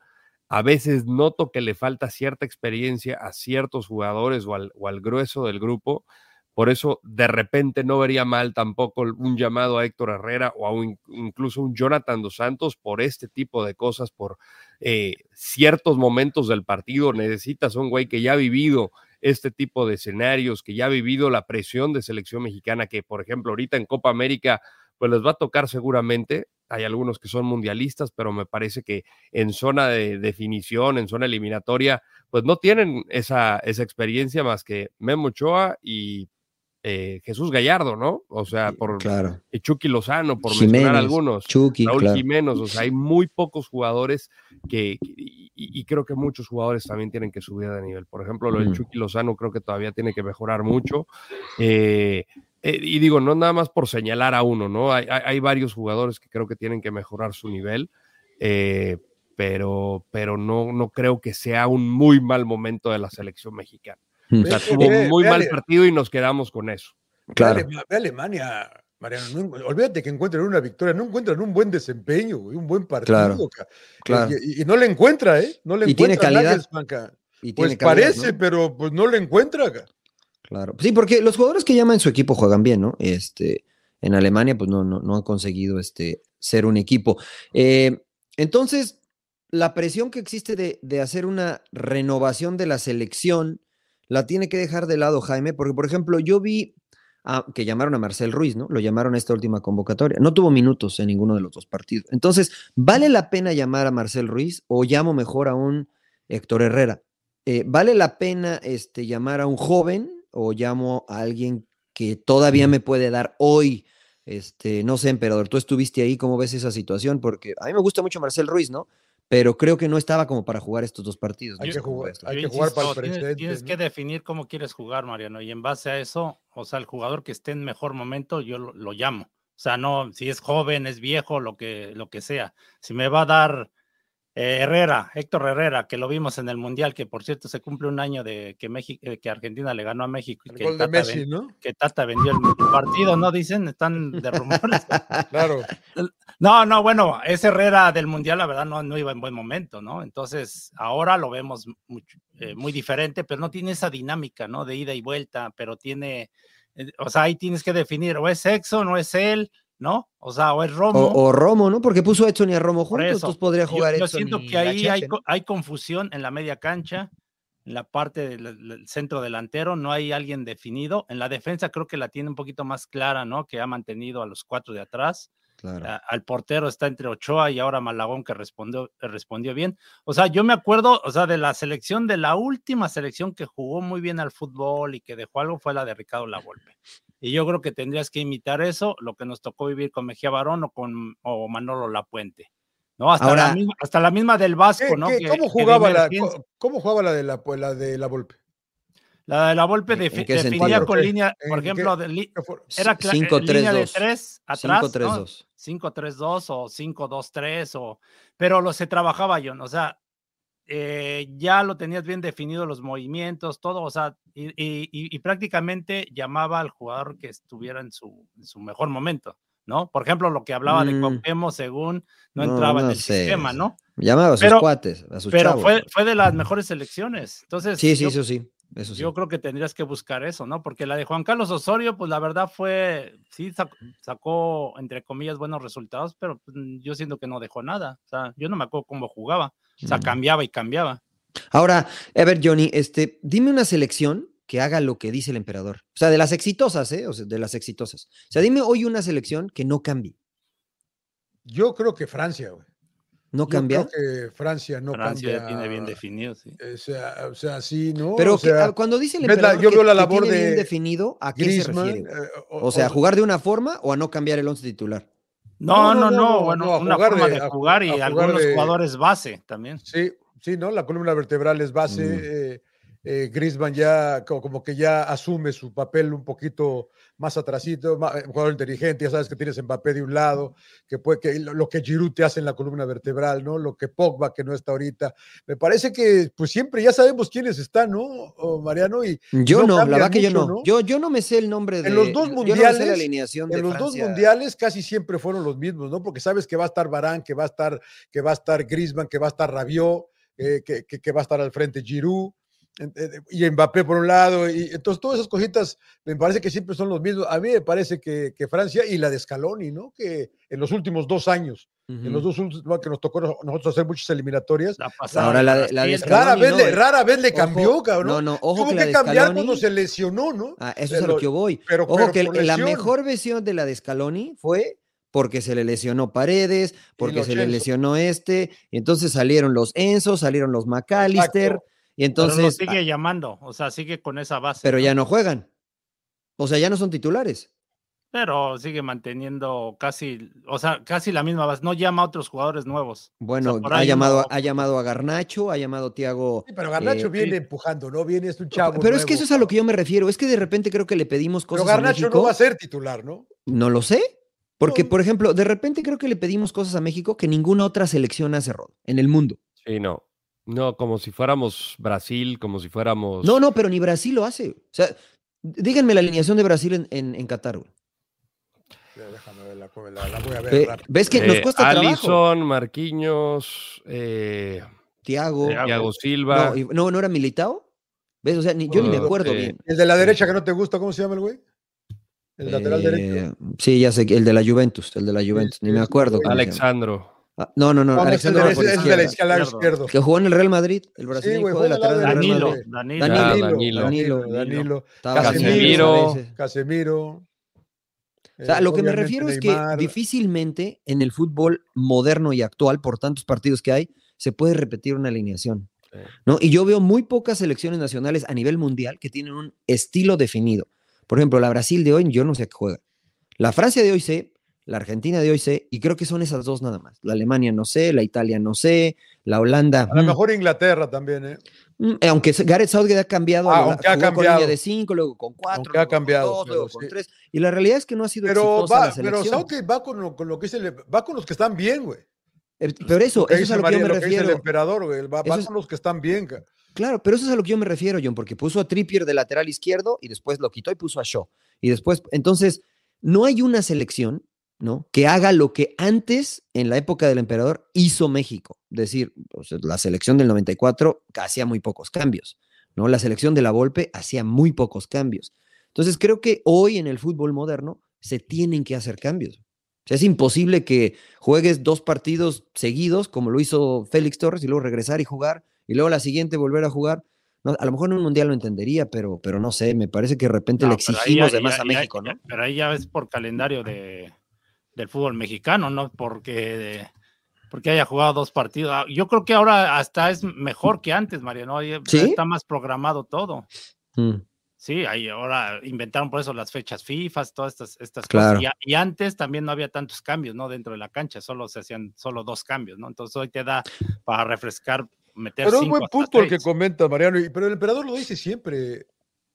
A veces noto que le falta cierta experiencia a ciertos jugadores o al, grueso del grupo. Por eso, de repente, no vería mal tampoco un llamado a Héctor Herrera o a incluso un Jonathan Dos Santos por este tipo de cosas, por eh, ciertos momentos del partido. Necesitas un güey que ya ha vivido este tipo de escenarios, que ya ha vivido la presión de selección mexicana, que por ejemplo ahorita en Copa América pues les va a tocar seguramente. Hay algunos que son mundialistas, pero me parece que en zona de definición, en zona eliminatoria, pues no tienen esa, esa experiencia más que Memo Ochoa y eh, Jesús Gallardo, ¿no? O sea, por claro. Chucky Lozano, por mencionar algunos. Chucky, Raúl Jiménez, o sea, hay muy pocos jugadores que, y, creo que muchos jugadores también tienen que subir de nivel. Por ejemplo, lo del Chucky Lozano creo que todavía tiene que mejorar mucho. Eh, eh, y digo, no nada más por señalar a uno, ¿no? Hay, hay, varios jugadores que creo que tienen que mejorar su nivel. pero, pero no, no creo que sea un muy mal momento de la selección mexicana. O sea, tuvo un muy mal partido y nos quedamos con eso. Claro. Ve, Alemania, Mariano, olvídate que encuentran una victoria, no encuentran un buen desempeño, un buen partido. Claro, Y, no le encuentra, ¿eh? No le y encuentra tiene calidad. Y pues parece, pero pues no le encuentra acá. Claro. Sí, porque los jugadores que llaman su equipo juegan bien, ¿no? Este, en Alemania, pues no, no, no han conseguido este, ser un equipo. Eh, entonces, la presión que existe de, de hacer una renovación de la selección la tiene que dejar de lado Jaime, porque por ejemplo yo vi que llamaron a Marcel Ruiz, ¿no? Lo llamaron a esta última convocatoria. No tuvo minutos en ninguno de los dos partidos. Entonces, ¿vale la pena llamar a Marcel Ruiz o llamo mejor a un Héctor Herrera? Eh, ¿Vale la pena este, llamar a un joven o llamo a alguien que todavía me puede dar hoy? Este, no sé, emperador, tú estuviste ahí, ¿cómo ves esa situación? Porque a mí me gusta mucho Marcel Ruiz, ¿no? pero creo que no estaba como para jugar estos dos partidos. Hay, que jugar, hay que jugar, para el presidente. Tienes, que definir cómo quieres jugar, Mariano, y en base a eso, o sea, el jugador que esté en mejor momento, yo lo, llamo. O sea, no, si es joven, es viejo, lo que, lo que sea. Si me va a dar eh, Herrera, Héctor Herrera, que lo vimos en el Mundial, que por cierto se cumple un año de que México, eh, que Argentina le ganó a México y que, Tata que Tata vendió el partido, ¿no? Dicen, están de rumores. claro. No, no, bueno, ese Herrera del Mundial, la verdad, no, no iba en buen momento, ¿no? Entonces, ahora lo vemos eh, muy diferente, pero no tiene esa dinámica, ¿no? De ida y vuelta, pero tiene, o sea, ahí tienes que definir, o es sexo, no es él, ¿no? O sea, o es Romo. O, Romo, ¿no? Porque puso a Edson y a Romo juntos, entonces podría jugar Yo, yo siento que ahí hay, hay, confusión en la media cancha, en la parte del, centro delantero, no hay alguien definido. En la defensa creo que la tiene un poquito más clara, ¿no? Que ha mantenido a los cuatro de atrás. Claro. al portero está entre Ochoa y ahora Malagón que respondió, respondió bien. O sea, yo me acuerdo, o sea, de la selección, de la última selección que jugó muy bien al fútbol y que dejó algo fue la de Ricardo Lavolpe. Y yo creo que tendrías que imitar eso, lo que nos tocó vivir con Mejía Barón o con o Manolo Lapuente. ¿no? Hasta, la, misma, hasta la misma del Vasco, ¿no? ¿cómo, jugaba la, ¿Cómo jugaba la de la, la de la Volpe? La de la Volpe definía con línea, por ejemplo, era 5, línea de 3 atrás, 5-3-2 5-3-2 o 5-2-3, o, pero lo se trabajaba yo, o sea, eh, ya lo tenías bien definido los movimientos, todo, o sea, y, prácticamente llamaba al jugador que estuviera en su, mejor momento, ¿no? Por ejemplo, lo que hablaba de mm. Cuauhtémoc, según no, entraba en el sistema, ¿no? Llamaba a sus cuates, a sus Pero fue, fue de las mejores elecciones. Entonces, sí, sí, eso sí. Eso sí. Yo creo que tendrías que buscar eso, ¿no? Porque la de Juan Carlos Osorio, pues la verdad fue, sí, sacó, entre comillas, buenos resultados, pero pues, yo siento que no dejó nada. O sea, yo no me acuerdo cómo jugaba. O sea, cambiaba y cambiaba. Ahora, a ver, Johnny, este, dime una selección que haga lo que dice el emperador. O sea, de las exitosas, ¿eh? O sea, de las exitosas. O sea, dime hoy una selección que no cambie. Yo creo que Francia, güey. ¿No cambia? Yo creo que Francia no Francia cambia. tiene bien definido, sí. O sea, o sea sí, ¿no? Pero sea, cuando dice el emperador yo veo la que, labor tiene de bien definido, ¿a qué se refiere? Eh, o, o, sea, ¿a jugar de una forma o a no cambiar el once titular? No, no, no, bueno, una forma de, jugar y algunos jugadores base también. Sí, sí, ¿no? La columna vertebral es base. Mm. Eh, eh, Griezmann ya como, que ya asume su papel un poquito más atrasito, eh, un jugador inteligente, ya sabes que tienes Mbappé de un lado, que puede que lo, que Giroud te hace en la columna vertebral, ¿no? Lo que Pogba que no está ahorita. Me parece que pues siempre ya sabemos quiénes están, ¿no? Mariano y yo no, la verdad que yo no. Yo, yo no me sé el nombre de En los dos mundiales, la alineación en los dos mundiales casi siempre fueron los mismos, ¿no? Porque sabes que va a estar Barán, que va a estar que va a estar Griezmann, que va a estar Rabiot, eh, que, que, que va a estar al frente Giroud y Mbappé por un lado, y entonces todas esas cositas me parece que siempre son los mismos. A mí me parece que, que Francia y la de Scaloni, ¿no? Que en los últimos dos años, en los dos últimos que nos tocó nosotros hacer muchas eliminatorias. Ahora la, la de Scaloni, rara, vez le, rara vez le cambió, cabrón. No, no, ojo Tuvo que, cambiar cuando se lesionó, ¿no? Ah, eso es a lo que voy. Pero, ojo que la mejor versión de la de Scaloni fue porque se le lesionó Paredes, porque se le lesionó este, y entonces salieron los Enzo, salieron los McAllister, y entonces... Pero sigue llamando, o sea, sigue con esa base. Pero ya no juegan. O sea, ya no son titulares. Pero sigue manteniendo casi, o sea, casi la misma base. No llama a otros jugadores nuevos. Bueno, ha, llamado, ha llamado a Garnacho, ha llamado a Tiago. Sí, pero Garnacho eh, viene empujando, ¿no? Viene es un chavo. Pero es que eso es a lo que yo me refiero. Es que de repente creo que le pedimos cosas. Pero Garnacho no va a ser titular, ¿no? No lo sé. Porque, por ejemplo, de repente creo que le pedimos cosas a México que ninguna otra selección hace, Rod, en el mundo. Sí, no. No, como si fuéramos Brasil, como si fuéramos. No, no, pero ni Brasil lo hace. O sea, díganme la alineación de Brasil en, en, en Qatar, güey. ¿Ves que nos cuesta Alison, Marquinhos, eh, Tiago, Tiago Silva. No, no, era Militao. ¿Ves? O sea, yo ni me acuerdo bien. El de la derecha que no te gusta, ¿cómo se llama el güey? El lateral derecho. Eh, sí, ya sé, el de la Juventus, el de la Juventus, ni me acuerdo. Alexandro. Ah, no, no, no, es, el de la izquierda izquierdo. Que jugó en el Real Madrid, el brasileño sí, de lateral Danilo, Danilo, Danilo, Danilo, Danilo, Danilo, Casemiro, Casemiro. O sea, lo que me refiero es que difícilmente en el fútbol moderno y actual, por tantos partidos que hay, se puede repetir una alineación. ¿no? Y yo veo muy pocas selecciones nacionales a nivel mundial que tienen un estilo definido. Por ejemplo, la Brasil de hoy, yo no sé a qué juega. La Francia de hoy sé, la Argentina de hoy sé, y creo que son esas dos nada más. La Alemania no sé, la Italia no sé, la Holanda. A lo mm. mejor Inglaterra también, ¿eh? Mm, eh aunque Gareth Southgate ha cambiado, ah, aunque ha cambiado. con de cinco, luego con cuatro, aunque ha cambiado, con dos, luego con tres. Y la realidad es que no ha sido pero va, la selección. Pero Southgate va con lo, con lo que se le, va con los que están bien, güey. Eh, pero eso, eso es a lo María, que yo me lo refiero. Que el emperador, güey. Va, va con los que están bien. Güey. Claro, pero eso es a lo que yo me refiero, John, porque puso a Trippier de lateral izquierdo y después lo quitó y puso a Shaw. Y después, entonces, no hay una selección, ¿no? Que haga lo que antes, en la época del emperador, hizo México. Es decir, la selección del 94 hacía muy pocos cambios, ¿no? La selección de la Volpe hacía muy pocos cambios. Entonces, creo que hoy en el fútbol moderno se tienen que hacer cambios. O sea, es imposible que juegues dos partidos seguidos, como lo hizo Félix Torres, y luego regresar y jugar, y luego la siguiente volver a jugar a lo mejor en un mundial lo entendería, pero, pero no sé, me parece que de repente le exigimos de más a México, ¿no? Pero ahí ya es por calendario de, del fútbol mexicano, ¿no? Porque, porque haya jugado dos partidos. Ah, yo creo que ahora hasta es mejor que antes, Mariano. ¿Sí? Está más programado todo. Mm. Sí, ahí ahora inventaron por eso las fechas FIFA, todas estas, estas cosas. Y, y, antes también no había tantos cambios, ¿no? Dentro de la cancha, solo se hacían solo dos cambios, ¿no? Entonces hoy te da para refrescar meter Pero es un buen punto el que comenta Mariano, pero el emperador lo dice siempre,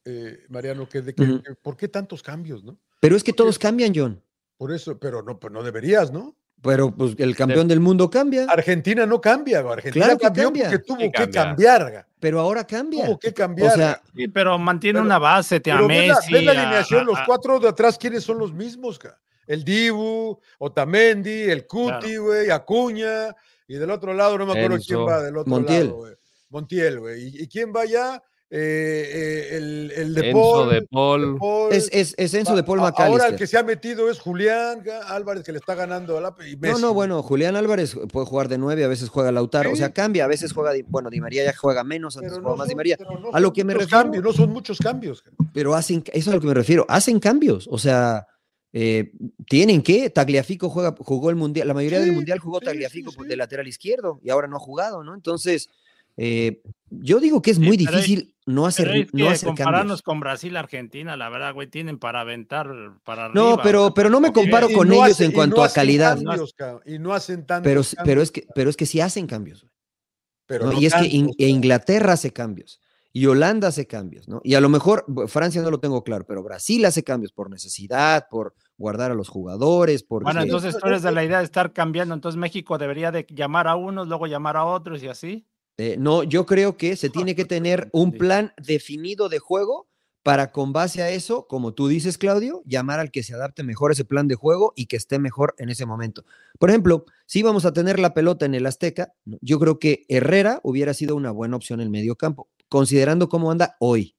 eh, Mariano, que, de que, ¿por qué tantos cambios, no? Pero es que todos cambian, John. Por eso, pero no, pues no deberías, ¿no? Pero pues el campeón del mundo cambia. Argentina no cambia, Argentina cambió cambia. porque tuvo que cambiar. Pero ahora cambia. Tuvo que cambiar. O sea, sí, pero mantiene una base, te a Messi. Ves la, alineación, los cuatro de atrás, ¿quiénes son los mismos? El Dibu, Otamendi, el Cuti, güey, Acuña, y del otro lado, no me acuerdo quién va del otro Montiel. lado, güey. Montiel, güey. ¿Y, quién va allá? Eh, eh, el, el, de Enzo Paul, de Paul. Es, es, es, Enzo de Paul McAllister. Ahora el que se ha metido es Julián Álvarez, que le está ganando a la y Messi. No, no, bueno, Julián Álvarez puede jugar de nueve, a veces juega Lautaro, ¿Sí? o sea, cambia, a veces juega, bueno, Di María ya juega menos, antes no más son, Di María. No a lo que me refiero. Cambios, no son muchos cambios. Pero hacen, eso es a lo que me refiero, hacen cambios, o sea, eh, tienen que, Tagliafico juega, jugó el mundial, la mayoría sí, del mundial jugó sí, Tagliafico sí, sí. de lateral izquierdo y ahora no ha jugado, ¿no? Entonces, eh, yo digo que es muy difícil no hacer, pero es no que hacer compararnos cambios. con Brasil, Argentina, la verdad, güey, tienen para aventar para No, arriba, pero, pero no me comparo Y con no ellos en cuanto no a calidad. cambios, y no hacen tantos Pero, cambios, pero, es que, pero es que sí hacen cambios. pero ¿no? no y es que In-. Inglaterra hace cambios y Holanda hace cambios, ¿no? Y a lo mejor Francia no lo tengo claro, pero Brasil hace cambios por necesidad, por guardar a los jugadores, por Bueno, entonces tú eres de la idea de estar cambiando, entonces México debería de llamar a unos, luego llamar a otros y así. Eh, no, yo creo que se tiene que tener un plan definido de juego para con base a eso, como tú dices, Claudio, llamar al que se adapte mejor a ese plan de juego y que esté mejor en ese momento. Por ejemplo, si vamos a tener la pelota en el Azteca, yo creo que Herrera hubiera sido una buena opción en medio campo, considerando cómo anda hoy.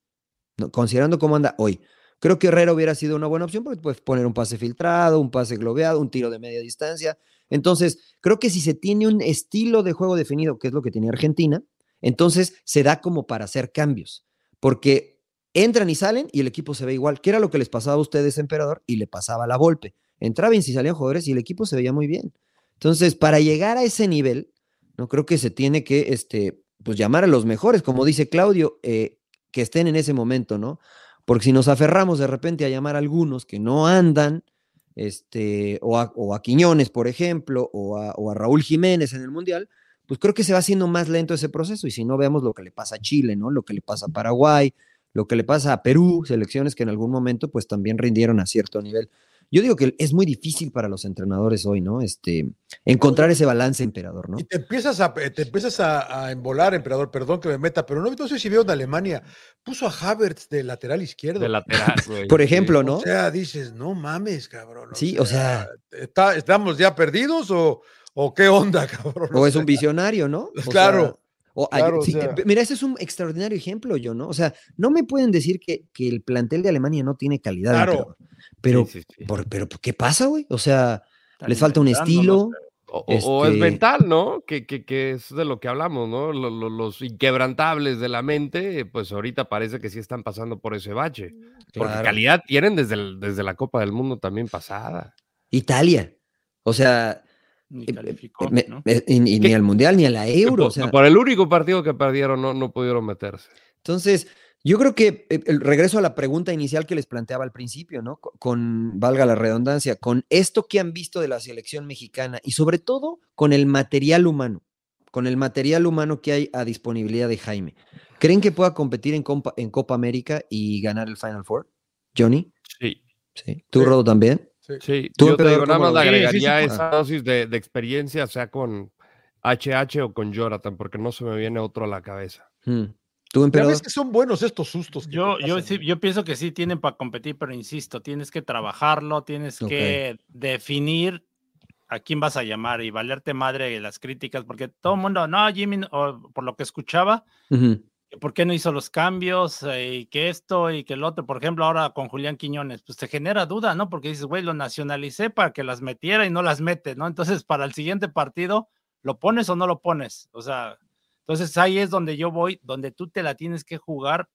¿no? Considerando cómo anda hoy. Creo que Herrera hubiera sido una buena opción porque puedes poner un pase filtrado, un pase globeado, un tiro de media distancia. Entonces, creo que si se tiene un estilo de juego definido, que es lo que tiene Argentina, entonces se da como para hacer cambios, porque entran y salen y el equipo se ve igual, que era lo que les pasaba a ustedes, emperador, y le pasaba la Volpe. entraban y salían jugadores y el equipo se veía muy bien. Entonces, para llegar a ese nivel, no creo que se tiene que este, pues, llamar a los mejores, como dice Claudio, eh, que estén en ese momento, ¿no? Porque si nos aferramos de repente a llamar a algunos que no andan, este, o, a, Quiñones, por ejemplo, o a, o a, Raúl Jiménez en el Mundial, pues creo que se va haciendo más lento ese proceso. Y si no, vemos lo que le pasa a Chile, ¿no? Lo que le pasa a Paraguay, lo que le pasa a Perú, selecciones que en algún momento pues también rindieron a cierto nivel. Yo digo que es muy difícil para los entrenadores hoy, ¿no? Este, encontrar ese balance, emperador, ¿no? Y te empiezas a, te empiezas a, embolar, emperador, perdón que me meta, pero no, sé si veo de Alemania, puso a Havertz de lateral izquierdo. De lateral, güey. Por ejemplo, ¿no? O sea, dices, no mames, cabrón. sí, o sea. ¿Estamos ya perdidos o, o qué onda, cabrón? O, es un visionario, ¿no? claro mira, ese es un extraordinario ejemplo, yo, ¿no? O sea, no me pueden decir que, el plantel de Alemania no tiene calidad. Claro. Pero, pero, ¿qué pasa, güey? O sea, les falta un estilo. O, es este mental, ¿no? Que, es de lo que hablamos, ¿no? Los, inquebrantables de la mente, pues ahorita parece que sí están pasando por ese bache. Porque calidad tienen desde, desde la Copa del Mundo también pasada. Italia. O sea, ni eh, calificó, ni al Mundial ni a la Euro. Por, el único partido que perdieron no, no pudieron meterse. Entonces, yo creo que eh, el regreso a la pregunta inicial que les planteaba al principio, ¿no? Con, valga la redundancia, con esto que han visto de la selección mexicana y sobre todo con el material humano, con el material humano que hay a disponibilidad de Jaime. ¿Creen que pueda competir en Copa, en Copa América y ganar el Final Four? Johnny. Sí. ¿Sí? ¿Tú, Rodo, también? Sí, yo te digo, nada más le agregaría esa dosis de, experiencia, sea con HH o con Jonathan, porque no se me viene otro a la cabeza. Hmm. ¿Tú, emperador? que son buenos estos sustos. yo, yo, sí, yo pienso que sí tienen para competir, pero insisto, tienes que trabajarlo, tienes que definir a quién vas a llamar y valerte madre de las críticas, porque todo el mundo, no, Jimmy, por lo que escuchaba, ¿por qué no hizo los cambios? Eh, y que esto y que el otro, por ejemplo, ahora con Julián Quiñones, pues te genera duda, ¿no? Porque dices, güey, lo nacionalicé para que las metiera y no las mete, ¿no? Entonces, para el siguiente partido, ¿lo pones o no lo pones? O sea, entonces ahí es donde yo voy, donde tú te la tienes que jugar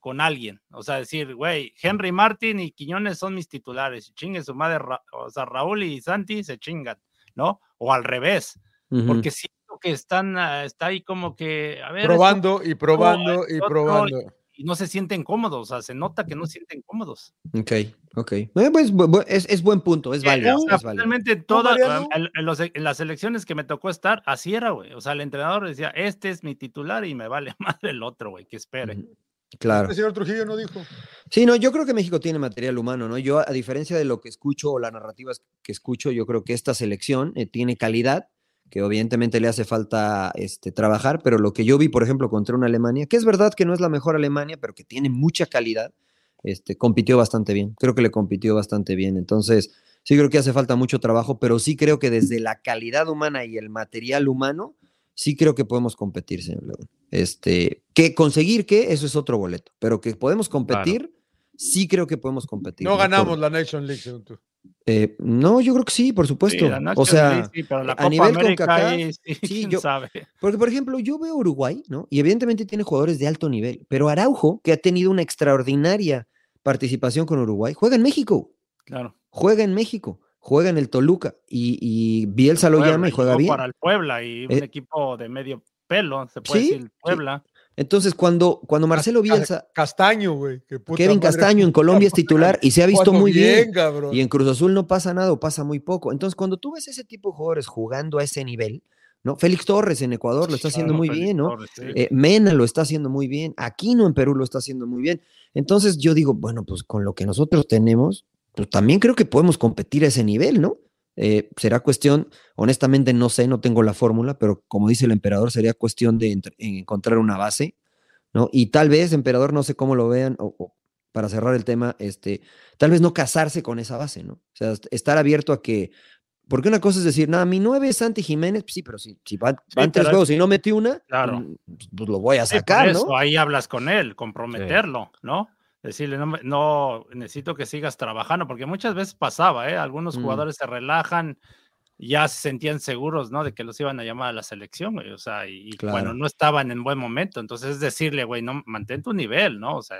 con alguien. O sea, decir, güey, Henry Martin y Quiñones son mis titulares, chingue su madre, o sea, Raúl y Santi se chingan, ¿no? O al revés, porque si que están, ah, está ahí como que, a ver. Probando y probando y probando. Y no se sienten cómodos, o sea, se nota que no se sienten cómodos. Ok, ok. Eh, pues, es, buen punto, es válido. Finalmente, todas en, las elecciones que me tocó estar, así era, güey. O sea, el entrenador decía, este es mi titular y me vale más el otro, güey, que espere. Claro. El señor Trujillo no dijo. Sí, no, yo creo que México tiene material humano, ¿no? Yo, a diferencia de lo que escucho o las narrativas que escucho, yo creo que esta selección eh, tiene calidad que evidentemente le hace falta este, trabajar, pero lo que yo vi, por ejemplo, contra una Alemania, que es verdad que no es la mejor Alemania, pero que tiene mucha calidad, este, compitió bastante bien. Creo que le compitió bastante bien. Entonces, sí creo que hace falta mucho trabajo, pero sí creo que desde la calidad humana y el material humano, sí creo que podemos competir, señor León. Este, que conseguir que, eso es otro boleto, pero que podemos competir, sí creo que podemos competir. No ganamos la Nation League, según tú. Eh, no, yo creo que sí, por supuesto. o sea, a nivel con sí, yo, sabe. Porque, por ejemplo, yo veo Uruguay, ¿no? Y evidentemente tiene jugadores de alto nivel, pero Araujo, que ha tenido una extraordinaria participación con Uruguay, juega en México. Claro. Juega en México, juega en el Toluca y, Bielsa lo llama y juega bien. Para el Puebla y un eh, equipo de medio pelo, se puede decir, Puebla. Entonces, cuando, cuando Marcelo Bielsa. Castaño, güey. Kevin Castaño en Colombia es titular y se ha visto muy bien. y en Cruz Azul no pasa nada o pasa muy poco. Entonces, cuando tú ves ese tipo de jugadores jugando a ese nivel, ¿no? Félix Torres en Ecuador lo está haciendo muy bien, ¿no? Eh, Mena lo está haciendo muy bien. Aquino en Perú lo está haciendo muy bien. Entonces, yo digo, bueno, pues con lo que nosotros tenemos, pues también creo que podemos competir a ese nivel, ¿no? Eh, será cuestión, honestamente no sé, no tengo la fórmula, pero como dice el emperador, sería cuestión de encontrar una base, ¿no? Y tal vez, emperador, no sé cómo lo vean, o, para cerrar el tema, este, tal vez no casarse con esa base, ¿no? O sea, estar abierto a que, porque una cosa es decir, nada, mi nueve es Santi Jiménez, pues sí, pero si, si van, tres juegos y no metí una, claro. pues, pues lo voy a sacar, ¿no? Ahí hablas con él, comprometerlo, ¿no? Decirle, no, no, necesito que sigas trabajando, porque muchas veces pasaba, ¿eh? Algunos mm. jugadores se relajan, ya se sentían seguros, ¿no? De que los iban a llamar a la selección, o sea, y bueno, no estaban en buen momento, entonces es decirle, güey, no, mantén tu nivel, ¿no? O sea,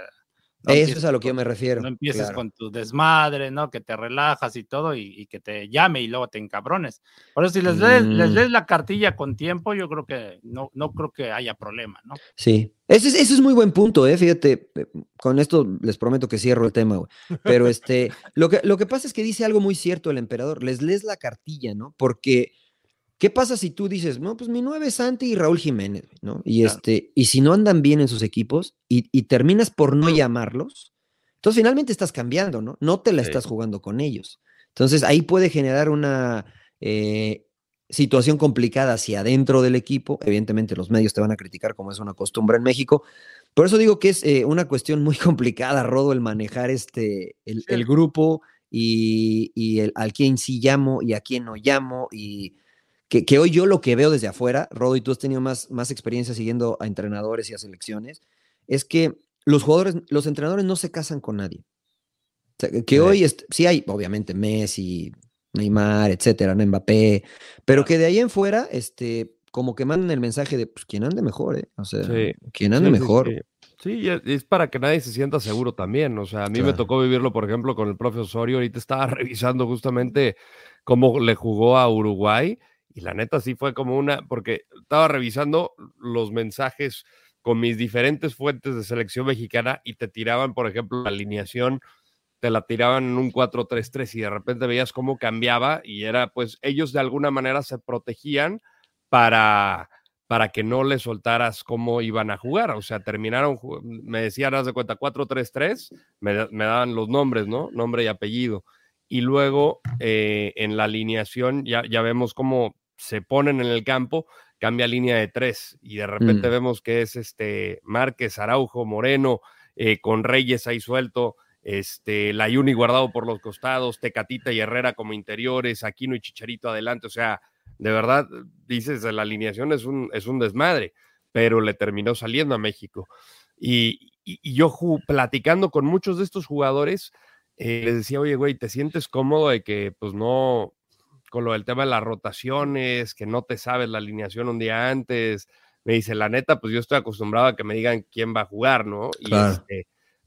Eso es a lo que yo me refiero. No empieces con tu desmadre, ¿no? Que te relajas y todo y, que te llame y luego te encabrones. Por eso si les, lees, les mm. lees la cartilla con tiempo, yo creo que no, no creo que haya problema, ¿no? Sí, ese es, ese es muy buen punto, ¿eh? Fíjate, eh, con esto les prometo que cierro el tema, güey. Pero este, lo que, lo que pasa es que dice algo muy cierto el emperador, les lees la cartilla, ¿no? Porque... ¿Qué pasa si tú dices, no, pues mi nueve es Santi y Raúl Jiménez, ¿no? Y, este, y si no andan bien en sus equipos y, terminas por no llamarlos, entonces finalmente estás cambiando, ¿no? No te la estás jugando con ellos. Entonces ahí puede generar una eh, situación complicada hacia adentro del equipo. Evidentemente los medios te van a criticar como es una costumbre en México. Por eso digo que es eh, una cuestión muy complicada, Rodo, el manejar este, el, grupo y, y el, al quién sí llamo y a quién no llamo y que, hoy yo lo que veo desde afuera, Rodo, y tú has tenido más, más experiencia siguiendo a entrenadores y a selecciones, es que los jugadores, los entrenadores no se casan con nadie. que hoy sí hay, obviamente, Messi, Neymar, etcétera, Mbappé, pero que de ahí en fuera, este, como que mandan el mensaje de, pues, quien ande mejor, ¿eh? O sea, quien ande mejor. Sí, es para que nadie se sienta seguro también. O sea, a mí me tocó vivirlo, por ejemplo, con el profe Osorio. Ahorita estaba revisando justamente cómo le jugó a Uruguay y la neta sí fue como una, porque estaba revisando los mensajes con mis diferentes fuentes de selección mexicana y te tiraban, por ejemplo, la alineación, te la tiraban en un 4-3-3 y de repente veías cómo cambiaba y era, pues ellos de alguna manera se protegían para, para que no le soltaras cómo iban a jugar. O sea, terminaron, me decían, haz de cuenta, 4-3-3, me, me daban los nombres, ¿no? Nombre y apellido. Y luego eh, en la alineación ya, ya vemos cómo se ponen en el campo, cambia línea de tres y de repente mm. vemos que es este Márquez, Araujo, Moreno, eh, con Reyes ahí suelto, este, Layuni guardado por los costados, Tecatita y Herrera como interiores, Aquino y Chicharito adelante, o sea, de verdad, dices, la alineación es un, es un desmadre, pero le terminó saliendo a México. Y, yo platicando con muchos de estos jugadores, eh, les decía, oye, güey, ¿te sientes cómodo de que pues no, con lo del tema de las rotaciones, que no te sabes la alineación un día antes. Me dice, la neta, pues yo estoy acostumbrado a que me digan quién va a jugar, ¿no? Y este,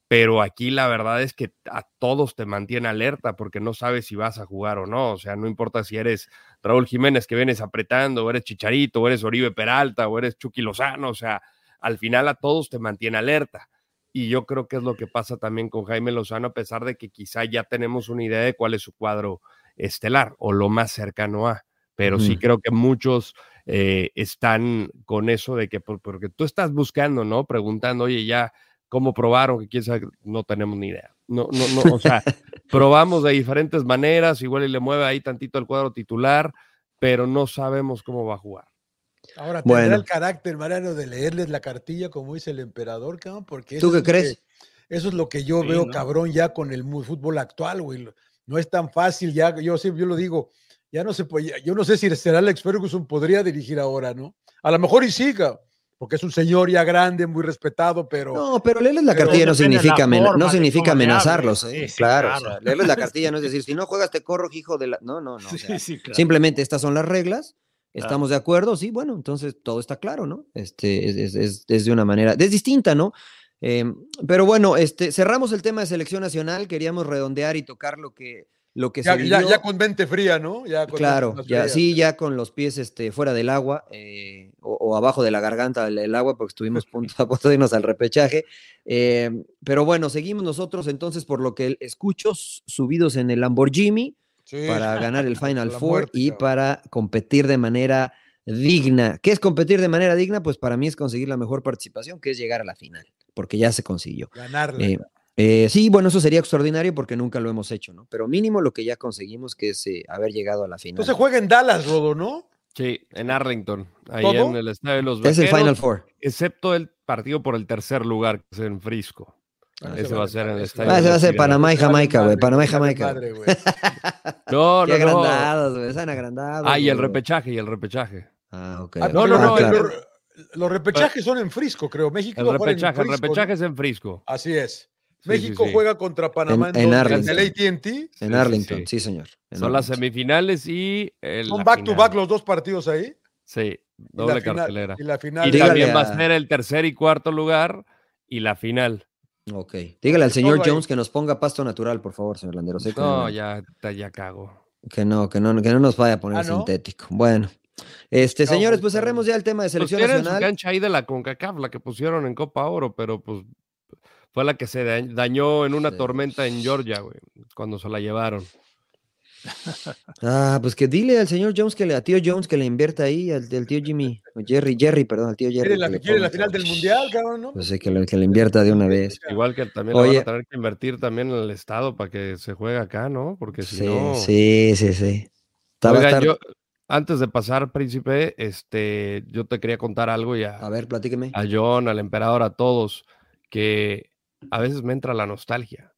pero aquí la verdad es que a todos te mantiene alerta porque no sabes si vas a jugar o no. O sea, no importa si eres Raúl Jiménez que vienes apretando, o eres Chicharito, o eres Oribe Peralta, o eres Chucky Lozano. O sea, al final a todos te mantiene alerta. Y yo creo que es lo que pasa también con Jaime Lozano, a pesar de que quizá ya tenemos una idea de cuál es su cuadro estelar o lo más cercano a. Pero sí creo que muchos eh, están con eso de que, porque tú estás buscando, ¿no? Preguntando, oye, ya, ¿cómo probaron? Que quién sabe, no tenemos ni idea. No, no, no, o sea, probamos de diferentes maneras, igual y le mueve ahí tantito el cuadro titular, pero no sabemos cómo va a jugar. Ahora, ¿tendrá el carácter, Mariano, de leerles la cartilla como dice el emperador, cabrón? Porque ¿Tú qué crees? eso es lo que yo veo, cabrón, ya con el fútbol actual, güey no es tan fácil ya, yo, yo lo digo, ya no se puede, yo no sé si será el Ferguson podría dirigir ahora, ¿no? A lo mejor y siga, porque es un señor ya grande, muy respetado, pero... No, pero leerles la cartilla no significa, no significa amenazarlos, ¿eh? claro, leerles la cartilla no es decir, si no juegas te corro, hijo de la... No, no, no. Simplemente estas son las reglas, estamos de acuerdo, sí, bueno, entonces todo está claro, ¿no? Este, es, es, es de una manera, es distinta, ¿no? Em, pero bueno, este, cerramos el tema de selección nacional, queríamos redondear y tocar lo que, lo que ya, se ya, con mente fría, ¿no? Ya claro, ya, sí, ya con los pies este, fuera del agua eh, o, abajo de la garganta del, agua, porque estuvimos a punto de irnos al repechaje. Em, pero bueno, seguimos nosotros entonces, por lo que escucho, subidos en el Lamborghini para ganar el Final Four y para competir de manera digna. ¿Qué es competir de manera digna? Pues para mí es conseguir la mejor participación, que es llegar a la final porque ya se consiguió. Ganarle. Eh, eh, sí, bueno, eso sería extraordinario porque nunca lo hemos hecho, ¿no? Pero mínimo lo que ya conseguimos, que es eh, haber llegado a la final. Entonces juega en Dallas, Rodo, ¿no? Sí, en Arlington, ahí en el estadio de los Es el Final Four. Excepto el partido por el tercer lugar, que es en Frisco. Ah, ese va a ser en el estadio. Ah, ese va a ser Panamá y Jamaica, güey. Panamá y Jamaica. no, no, Qué agrandados, güey. Están agrandados. Ah, y el repechaje, y el repechaje. Ah, ok. Ah, no, no, no. Los repechajes son en Frisco, creo. México el repechaje, el repechaje es en Frisco. Así es. México juega contra Panamá en, Arlington. el AT&T. En Arlington, sí, señor. son las semifinales y el, Son back to back los dos partidos ahí. Sí, doble cartelera. y la final. Y también va a ser el tercer y cuarto lugar y la final. Ok. Dígale al señor Jones que nos ponga pasto natural, por favor, señor Landeros. no, ya, ya cago. Que no, que no, que no nos vaya a poner ¿Ah, sintético. Bueno. Este, señores, pues cerremos ya el tema de pues selección pues nacional. cancha ahí de la CONCACAF, la que pusieron en Copa Oro, pero pues fue la que se dañó en una tormenta en Georgia, güey, cuando se la llevaron. Ah, pues que dile al señor Jones que le, a tío Jones que le invierta ahí, al, tío Jimmy, Jerry, Jerry, perdón, al tío Jerry. ¿Quiere la, final del mundial, cabrón, no? Pues sí, que le, que le invierta de una vez. Igual que también le van a tener que invertir también en el estado para que se juegue acá, ¿no? Porque si sí, no. Sí, sí, sí. yo, antes de pasar, príncipe, este, yo te quería contar algo ya. A ver, platíqueme. A John, al emperador, a todos, que a veces me entra la nostalgia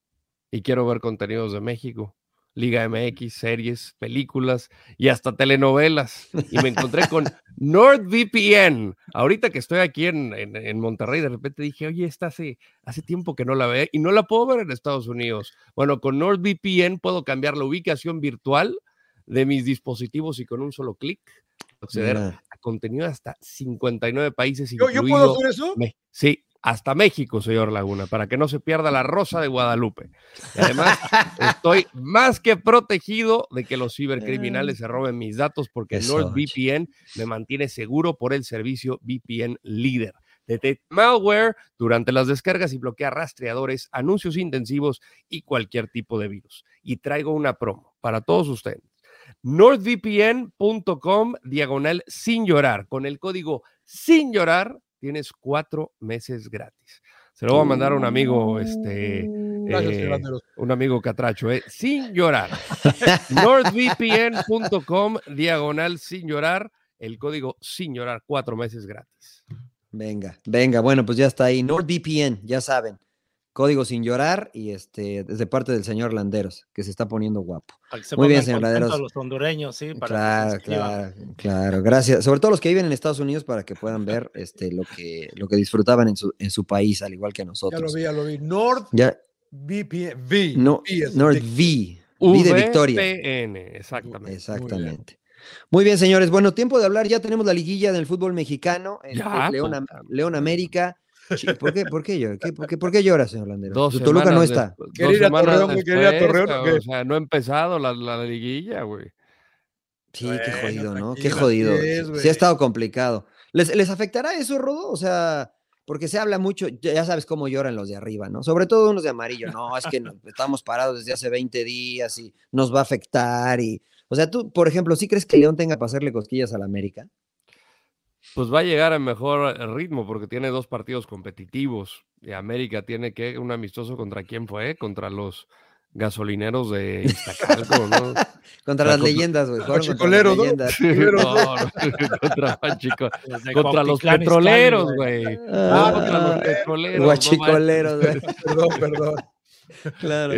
y quiero ver contenidos de México. Liga MX, series, películas y hasta telenovelas. Y me encontré con NordVPN. Ahorita que estoy aquí en, en, Monterrey, de repente dije, oye, esta hace, hace tiempo que no la veo y no la puedo ver en Estados Unidos. Bueno, con NordVPN puedo cambiar la ubicación virtual de mis dispositivos y con un solo clic acceder a contenido hasta 59 países. ¿Yo, ¿Yo puedo hacer eso? Sí, hasta México, señor Laguna, para que no se pierda la rosa de Guadalupe. además, estoy más que protegido de que los cibercriminales se roben mis datos porque NordVPN me mantiene seguro por el servicio VPN líder. Detecta malware durante las descargas y bloquea rastreadores, anuncios intensivos y cualquier tipo de virus. Y traigo una promo para todos ustedes. NordVPN.com diagonal sin llorar. Con el código sin llorar tienes cuatro meses gratis. Se lo voy a mandar a un amigo, este, eh, un amigo catracho, eh, sin llorar. NordVPN.com, diagonal sin llorar, el código sin llorar, cuatro meses gratis. Venga, venga, bueno, pues ya está ahí. NordVPN, ya saben. Código sin llorar y este desde parte del señor Landeros, que se está poniendo guapo. Muy bien, señor Landeros. los hondureños, sí, claro, claro, claro, gracias. Sobre todo los que viven en Estados Unidos para que puedan ver este lo que lo que disfrutaban en su en su país, al igual que nosotros. Ya lo vi, ya lo vi. Nord ya. V, no, Nord V. V de Victoria. exactamente. Exactamente. Muy bien, señores. Bueno, tiempo de hablar. Ya tenemos la liguilla del fútbol mexicano. En León, León América. ¿Por qué, por qué, ¿Por qué, llora, señor Landero? Dos Toluca no está. Quería Torreón, quería Torreón. O sea, no ha empezado la, la liguilla, güey. Sí, qué jodido, ¿no? Qué jodido. sí ha estado complicado. ¿Les, ¿Les afectará eso, Rodo? O sea, porque se habla mucho, ya sabes cómo lloran los de arriba, ¿no? Sobre todo unos de amarillo. No, es que estamos parados desde hace 20 días y nos va a afectar. y O sea, tú, por ejemplo, ¿sí crees que León tenga para hacerle cosquillas a la América? Pues va a llegar en mejor eh, ritmo porque tiene dos partidos competitivos. Y América tiene que un amistoso contra quién fue, contra los gasolineros de Iztacalco, ¿no? contra las leyendas, güey. Guachicoleros, ¿no? no, contra, contra los petroleros, güey. Ah, contra los petroleros. Guachicoleros, güey. perdón, perdón. Claro.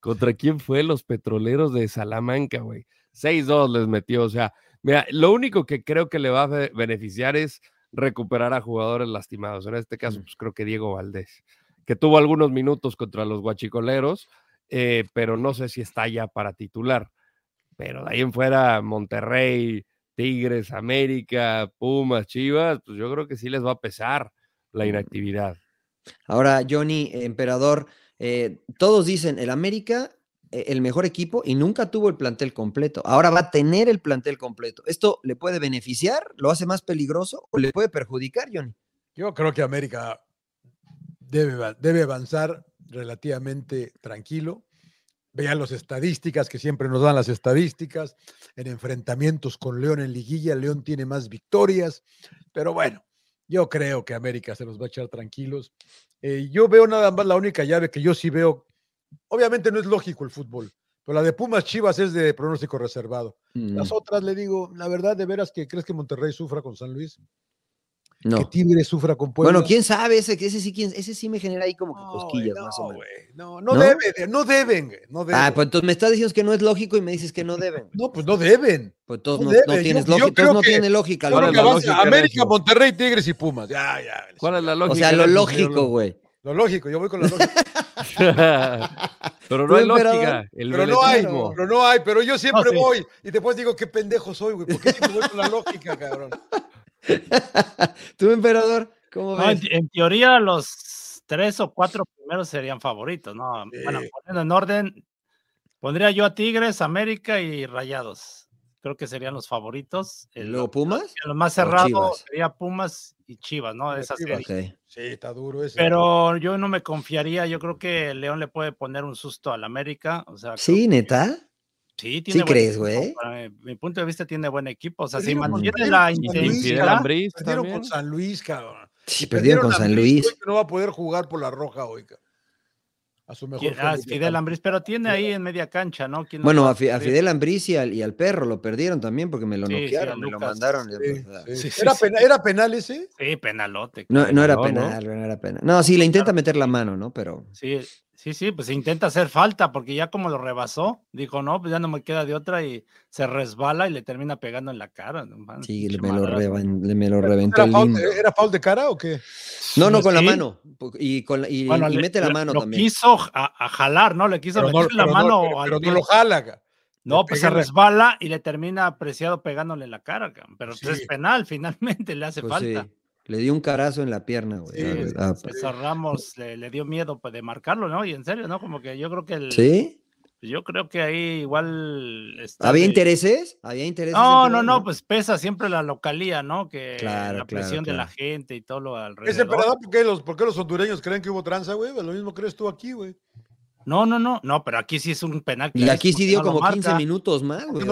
¿Contra quién fue? Los petroleros de Salamanca, güey. 6-2 les metió, o sea, Mira, lo único que creo que le va a beneficiar es recuperar a jugadores lastimados. En este caso, pues creo que Diego Valdés, que tuvo algunos minutos contra los guachicoleros, eh, pero no sé si está ya para titular. Pero de ahí en fuera, Monterrey, Tigres, América, Pumas, Chivas, pues yo creo que sí les va a pesar la inactividad. Ahora, Johnny, emperador, eh, todos dicen, el América el mejor equipo y nunca tuvo el plantel completo. Ahora va a tener el plantel completo. ¿Esto le puede beneficiar? ¿Lo hace más peligroso o le puede perjudicar, Johnny? Yo creo que América debe, debe avanzar relativamente tranquilo. Vean las estadísticas que siempre nos dan las estadísticas. En enfrentamientos con León en liguilla, León tiene más victorias. Pero bueno, yo creo que América se los va a echar tranquilos. Eh, yo veo nada más la única llave que yo sí veo Obviamente no es lógico el fútbol, pero la de Pumas Chivas es de pronóstico reservado. Las otras, le digo, la verdad, de veras que crees que Monterrey sufra con San Luis. No. Que Tigre sufra con Puebla. Bueno, quién sabe, ese, ese, sí, ese sí me genera ahí como que cosquillas, más o menos. No, no, deben, no deben, no deben. Ah, pues entonces me estás diciendo que no es lógico y me dices que no deben. No, pues no deben. Pues entonces no, tienes lógica, no tiene lógica. América, Monterrey, Tigres y Pumas. Ya, ya. ¿Cuál es la lógica? O sea, lo lógico, güey. Lo lógico, yo voy con la lógica. pero no hay lógica. pero no hay, pero no hay, pero yo siempre voy y después digo qué pendejo soy, güey. ¿Por qué siempre voy con la lógica, cabrón? ¿Tú, emperador? ¿Cómo ves? En, teoría, los los tres o cuatro primeros serían favoritos, ¿no? Bueno, poniendo en orden, pondría yo a Tigres, América y Rayados. Creo que serían los favoritos. ¿Luego Pumas? Lo más cerrado sería Pumas y Chivas, ¿no? Esa serie. Sí, está duro ese. Pero yo no me confiaría, yo creo que León le puede poner un susto al América. O sea, sí, neta. Sí, tiene ¿Sí crees, güey? Mi, punto de vista tiene buen equipo. O sea, si mantiene la intensidad. Perdieron con San Luis, cabrón. Sí, perdieron con San Luis. No va a poder jugar por la roja hoy, A su mejor. Ah, Fidel Ambriz, pero tiene ahí en media cancha, ¿no? Bueno, a, Fidel Ambriz y al, perro lo perdieron también porque me lo noquearon, me lo mandaron. ¿Era, penal ese? Sí, penalote. No, no era penal, no era penal. No, sí, le intenta meter la mano, ¿no? Pero. Sí, Sí, sí, pues intenta hacer falta porque ya como lo rebasó, dijo, no, pues ya no me queda de otra y se resbala y le termina pegando en la cara. sí, le me, lo me, lo reventó ¿Era, el ¿Era foul de cara o qué? No, no, con la mano. Y, con, y, mete la mano lo también. quiso a, jalar, ¿no? Le quiso meter la mano no, pero, no lo jala. No, pues se resbala y le termina apreciado pegándole en la cara, pero pues es penal, finalmente le hace pues falta. Le dio un carazo en la pierna, güey. Sí, ah, Ramos le, dio miedo pues, de marcarlo, ¿no? Y en serio, ¿no? Como que yo creo que el. Sí. Yo creo que ahí igual. ¿Había intereses? ¿Había intereses? No, no, no, pues pesa siempre la localía, ¿no? Que la presión de la gente y todo lo alrededor. Ese emperador, ¿por qué, los, ¿por qué los hondureños creen que hubo tranza, güey? Lo mismo crees tú aquí, güey. No, no, no, no, pero aquí sí es un penal. y aquí sí dio como 15 minutos más, güey.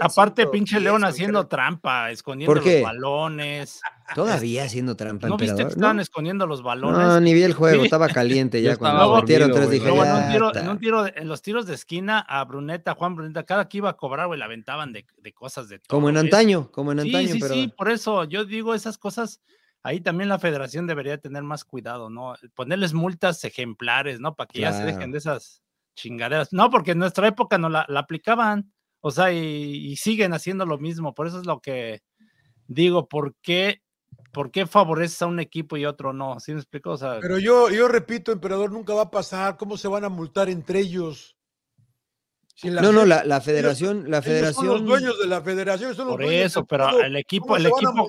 aparte, pinche León haciendo trampa, escondiendo los balones. Todavía haciendo trampa. ¿No viste que estaban escondiendo los balones? No, ni vi el juego, estaba caliente ya cuando metieron tres dije, en, un tiro, en los tiros de esquina a Bruneta, Juan Bruneta, cada que iba a cobrar, güey, la aventaban de, cosas de todo. Como en antaño, como en antaño. Sí, sí, sí, por eso yo digo esas cosas ahí también la federación debería tener más cuidado, ¿no? Ponerles multas ejemplares, ¿no? Para que ya se dejen de esas chingaderas. No, porque en nuestra época no la, aplicaban, o sea, y, siguen haciendo lo mismo. Por eso es lo que digo, ¿por qué, ¿por qué favoreces a un equipo y otro no? ¿Sí me explico? O sea, Pero yo, yo repito, emperador, nunca va a pasar. ¿Cómo se van a multar entre ellos? No, no, la, federación, la federación. Son los dueños de la federación. Son los por eso, pero el equipo, el equipo,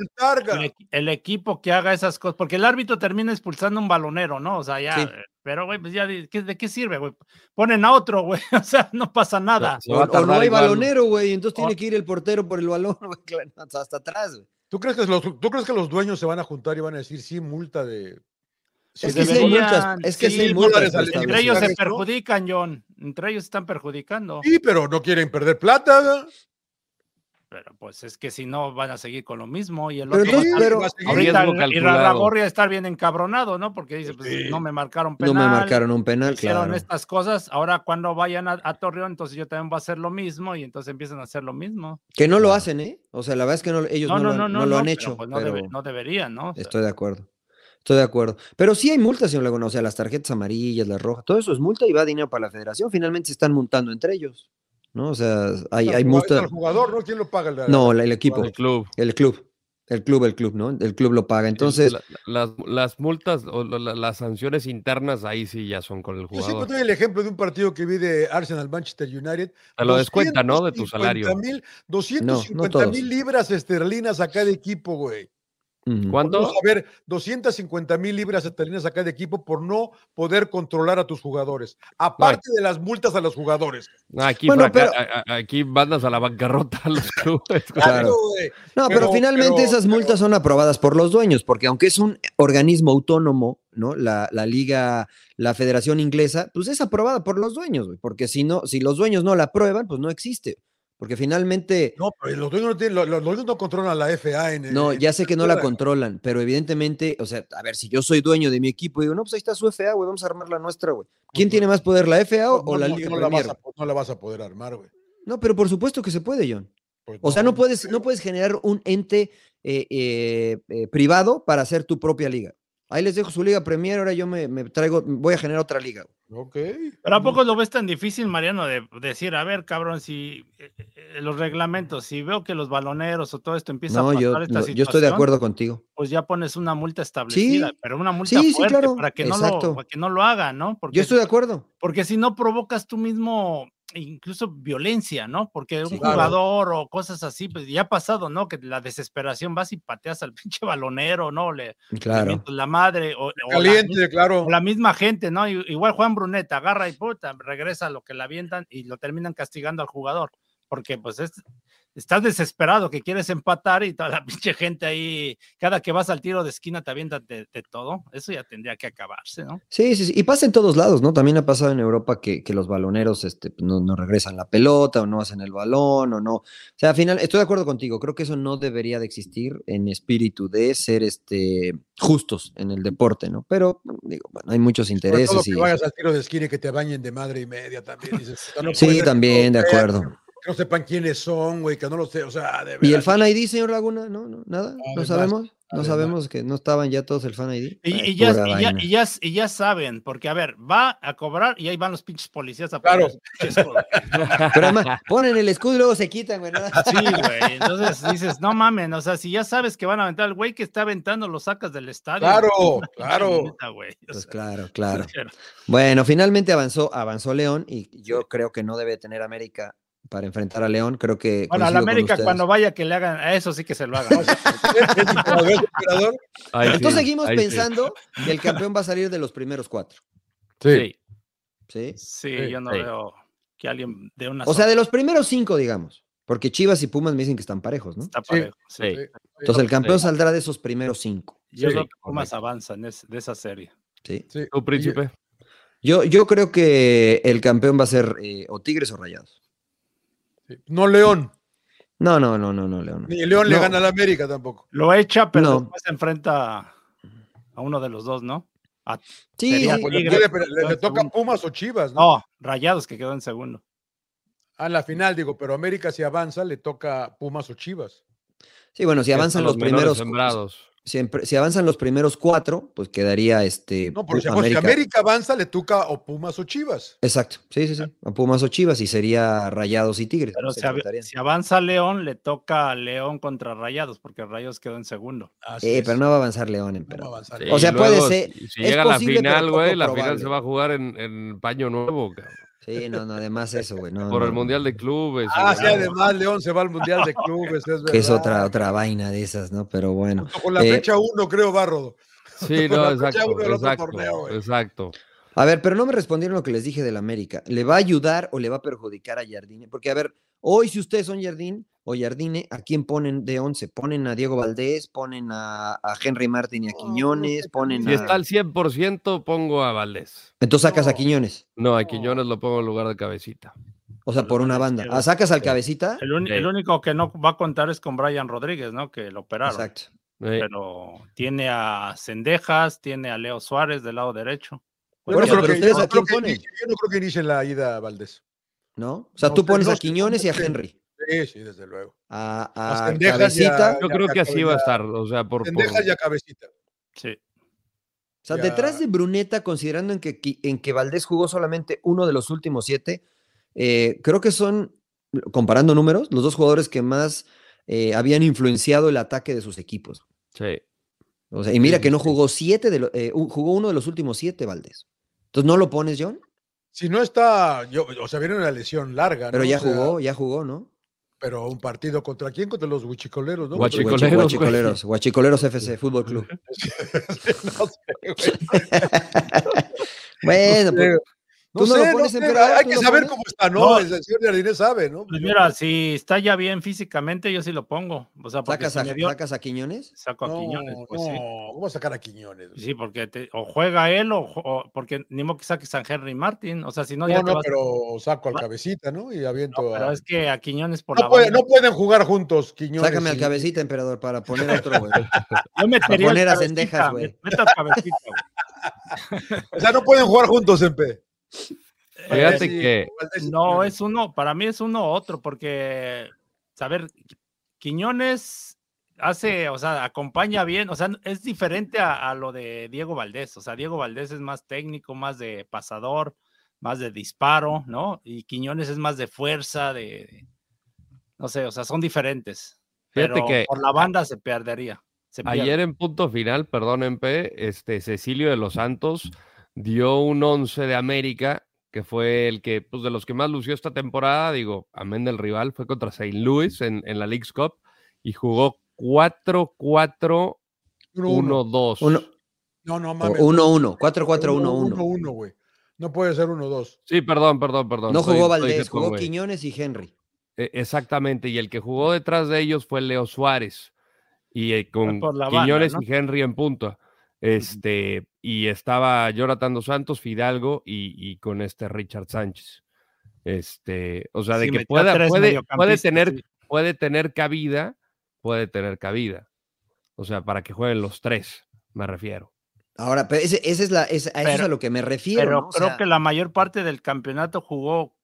el, equipo que haga esas cosas, porque el árbitro termina expulsando un balonero, ¿no? O sea, ya, pero güey, pues ya, ¿de qué, sirve, güey? Ponen a otro, güey, o sea, no pasa nada. O, no hay balonero, güey, entonces tiene que ir el portero por el balón, güey, hasta atrás, güey. ¿Tú crees, que los, ¿Tú crees que los dueños se van a juntar y van a decir sí, multa de es, que hay muchas, es que sí, muchas, Entre ellos se perjudican, John. Entre ellos están perjudicando. Sí, pero no quieren perder plata. Pero pues es que si no van a seguir con lo mismo y el otro pero, ahorita y Rarragorria estar bien encabronado, ¿no? Porque dice, pues no me marcaron penal. No me marcaron un penal, hicieron estas cosas, ahora cuando vayan a, Torreón, entonces yo también voy a hacer lo mismo y entonces empiezan a hacer lo mismo. Que no lo hacen, ¿eh? O sea, la verdad es que no, ellos no, no, lo, han hecho. Pues, no, deberían, ¿no? estoy de acuerdo. Estoy de acuerdo. Pero sí hay multas, señor Laguna. O sea, las tarjetas amarillas, las rojas, todo eso es multa y va dinero para la federación. Finalmente se están multando entre ellos. ¿No? O sea, hay, hay multas. ¿El jugador, no? ¿Quién lo paga? no, el, equipo. El club. El club. El club, el club, ¿no? El club lo paga. Entonces. las, las, multas o las sanciones internas ahí sí ya son con el jugador. Yo siempre doy el ejemplo de un partido que vi de Arsenal Manchester United. Te lo descuenta, ¿no? De tu salario. 250 mil libras esterlinas a cada equipo, güey. ¿Cuánto? Vamos a ver 250 mil libras esterlinas acá de equipo por no poder controlar a tus jugadores. Aparte de las multas a los jugadores. Aquí, aquí mandas a la bancarrota a los clubes. Claro. No, pero, finalmente esas multas son aprobadas por los dueños, porque aunque es un organismo autónomo, ¿no? La, la liga, la federación inglesa, pues es aprobada por los dueños, porque si no, si los dueños no la aprueban, pues no existe. Porque finalmente. No, pero los dueños no, tienen, los, dueños no controlan la FA. En, no, ya sé que no la controlan, pero evidentemente, o sea, a ver, si yo soy dueño de mi equipo y digo, no, pues ahí está su FA, güey, vamos a armar la nuestra, güey. ¿Quién tiene más poder, la FA o, la Liga no La vas a, no la vas a poder armar, güey. No, pero por supuesto que se puede, John. Pues o sea, no puedes, no puedes generar un ente eh, eh, eh, privado para hacer tu propia liga. Ahí les dejo su liga Premier, ahora yo me, traigo, voy a generar otra liga. Ok. Pero ¿a poco lo ves tan difícil, Mariano, de decir, a ver, cabrón, si eh, eh, los reglamentos, si veo que los baloneros o todo esto empieza a pasar yo, esta situación, yo estoy de acuerdo contigo. Pues ya pones una multa establecida, pero una multa fuerte para, que no lo, para que no lo hagan, ¿no? Porque, yo estoy de acuerdo. Porque si no provocas tú mismo incluso violencia, ¿no? Porque un jugador o cosas así, pues ya ha pasado, ¿no? Que la desesperación vas y pateas al pinche balonero, ¿no? Le, claro. la madre o, Caliente, la, claro. la misma gente, ¿no? Igual Juan Brunet agarra y puta, regresa a lo que la avientan y lo terminan castigando al jugador, porque pues es, estás desesperado que quieres empatar y toda la pinche gente ahí, cada que vas al tiro de esquina te avientan de, todo, eso ya tendría que acabarse, ¿no? Sí, sí, sí, y pasa en todos lados, ¿no? También ha pasado en Europa que, los baloneros este, pues, no, regresan la pelota o no hacen el balón o no. O sea, al final, estoy de acuerdo contigo, creo que eso no debería de existir en espíritu de ser este, justos en el deporte, ¿no? Pero, digo, bueno, hay muchos intereses. Todo que vayas al tiro de esquina y que te bañen de madre y media también. sí, también, de acuerdo no sepan quiénes son, güey, que no lo sé, o sea, de ¿Y el fan ID, señor Laguna? No, no, nada, no sabemos. No sabemos que no estaban ya todos el fan ID. Y, ya, y, ya, y, ya, saben, porque a ver, va a cobrar y ahí van los pinches policías a Claro. Pero además, ponen el escudo y luego se quitan, güey. Sí, güey. Entonces dices, no mamen, o sea, si ya sabes que van a aventar, el güey que está aventando lo sacas del estadio. Claro, claro. pues claro, claro. Bueno, finalmente avanzó, avanzó León y yo creo que no debe tener América para enfrentar a León. Creo que. Bueno, a la América cuando vaya que le hagan, a eso sí que se lo hagan. Entonces seguimos pensando que el campeón va a salir de los primeros cuatro. Sí. Sí. Sí, yo no veo que alguien de una. O sea, de los primeros cinco, digamos. Porque Chivas y Pumas me dicen que están parejos, ¿no? Está parejo, sí. Entonces el campeón saldrá de esos primeros cinco. Yo creo que Pumas avanzan de esa serie. Sí. ¿Tu príncipe? Yo, yo creo que el campeón va a ser eh, o Tigres o Rayados. No León. No, no, no, no, no, León. Ni León le gana a la América tampoco. Lo echa, pero después se enfrenta a uno de los dos, ¿no? sí, le, toca Pumas o Chivas, ¿no? No, Rayados que quedó en segundo. A la final, digo, pero América si avanza, le toca Pumas o Chivas. Sí, bueno, si avanzan los, primeros. Sembrados si avanzan los primeros cuatro, pues quedaría este. No, por ejemplo, si América avanza, le toca o Pumas o Chivas. Exacto, sí, sí, sí. O Pumas o Chivas y sería Rayados y Tigres. Pero si, avanza León, le toca León contra Rayados, porque Rayados quedó en segundo. Eh, pero no va a avanzar León, pero. o sea, puede ser. Si, llega a la final, güey, la final se va a jugar en, en paño nuevo, cabrón. Sí, no, no, además eso, güey. Por el Mundial de Clubes. Ah, sí, además León se va al Mundial de Clubes, es verdad. Que es otra, otra vaina de esas, ¿no? Pero bueno. con la eh, fecha uno, creo, Barro. Sí, no, exacto, exacto, exacto. A ver, pero no me respondieron lo que les dije del América. ¿Le va a ayudar o le va a perjudicar a Jardine? Porque, a ver, hoy si ustedes son Jardine o Jardine, ¿a quién ponen de 11? ¿Ponen a Diego Valdés? ¿Ponen a, Henry Martín y a Quiñones? ¿Ponen si está al 100%, pongo a Valdés. Entonces sacas a Quiñones. No, a Quiñones lo pongo en lugar de cabecita. O sea, por una banda. ¿Ah, ¿Sacas al cabecita? El, único que no va a contar es con Brian Rodríguez, ¿no? Que lo operaron. Exacto. Pero tiene a Cendejas, tiene a Leo Suárez del lado derecho. Yo, no creo que, yo, no creo que inicie la ida a Valdés. ¿No? O sea, tú pones a Quiñones y a Henry. Sí, sí, desde luego. A, a Cabecita. yo creo que así va a estar. O sea, por. Cendejas y a Cabecita. Sí. O sea, detrás de Bruneta, considerando en que, en que Valdés jugó solamente uno de los últimos siete, eh, creo que son, comparando números, los dos jugadores que más eh, habían influenciado el ataque de sus equipos. Sí. O sea, y mira que no jugó siete, de eh, jugó uno de los últimos siete, Valdés. Entonces, ¿no lo pones, John? Si no está, yo, o sea, viene una lesión larga. Pero ya jugó, ya jugó, ¿no? Pero un partido contra quién? Contra los huichicoleros, ¿no? Huachicoleros, huachicoleros, FC, Fútbol Club. bueno, pues, no, sé, hay que saber cómo está, ¿no? El señor Jardine sabe, ¿no? Pues mira, si está ya bien físicamente, yo sí lo pongo. O sea, ¿Sacas, a, ¿Sacas a Quiñones? Saco a Quiñones, pues sí. ¿Cómo sacar a Quiñones? Sí, porque o juega él o, porque ni modo que saques a Henry Martin. O sea, si no, ya. No, no, pero saco al cabecita, ¿no? Y aviento. No, pero es que a Quiñones por no la. no pueden jugar juntos, Quiñones. Sácame al cabecita, emperador, para poner otro, güey. Yo metería. Para poner a cendejas, güey. Meta al cabecita, güey. o sea, no pueden jugar juntos, Empe. Fíjate que. No, es uno, para mí es uno u otro, porque, saber, Quiñones hace, o sea, acompaña bien, o sea, es diferente a, lo de Diego Valdés, o sea, Diego Valdés es más técnico, más de pasador, más de disparo, ¿no? Y Quiñones es más de fuerza, de, no sé, o sea, son diferentes. Fíjate que por la banda se perdería. ayer en punto final, perdón, MP, este Cecilio de los Santos dio un once de América que fue el que, pues de los que más lució esta temporada, digo, amén del rival, fue contra St. Louis en, en la League's Cup y jugó 4-4 1-2. No, no mames. 1-1. 4-4-1-1. 1-1, güey. No puede ser 1-2. Sí, perdón, perdón, perdón. No jugó Valdés, jugó Quiñones y Henry. E, exactamente, y el que jugó detrás de ellos fue Leo Suárez, y eh, con Quiñones y Henry en punta. Este, y estaba Jonathan Dos Santos, Fidalgo y, con este Richard Sánchez. Este, o sea, de que pueda, puede, puede, tener, puede tener cabida, puede tener cabida. O sea, para que jueguen los tres, me refiero. Ahora, pero ese, es la, a eso es a lo que me refiero. Pero creo que la mayor parte del campeonato jugó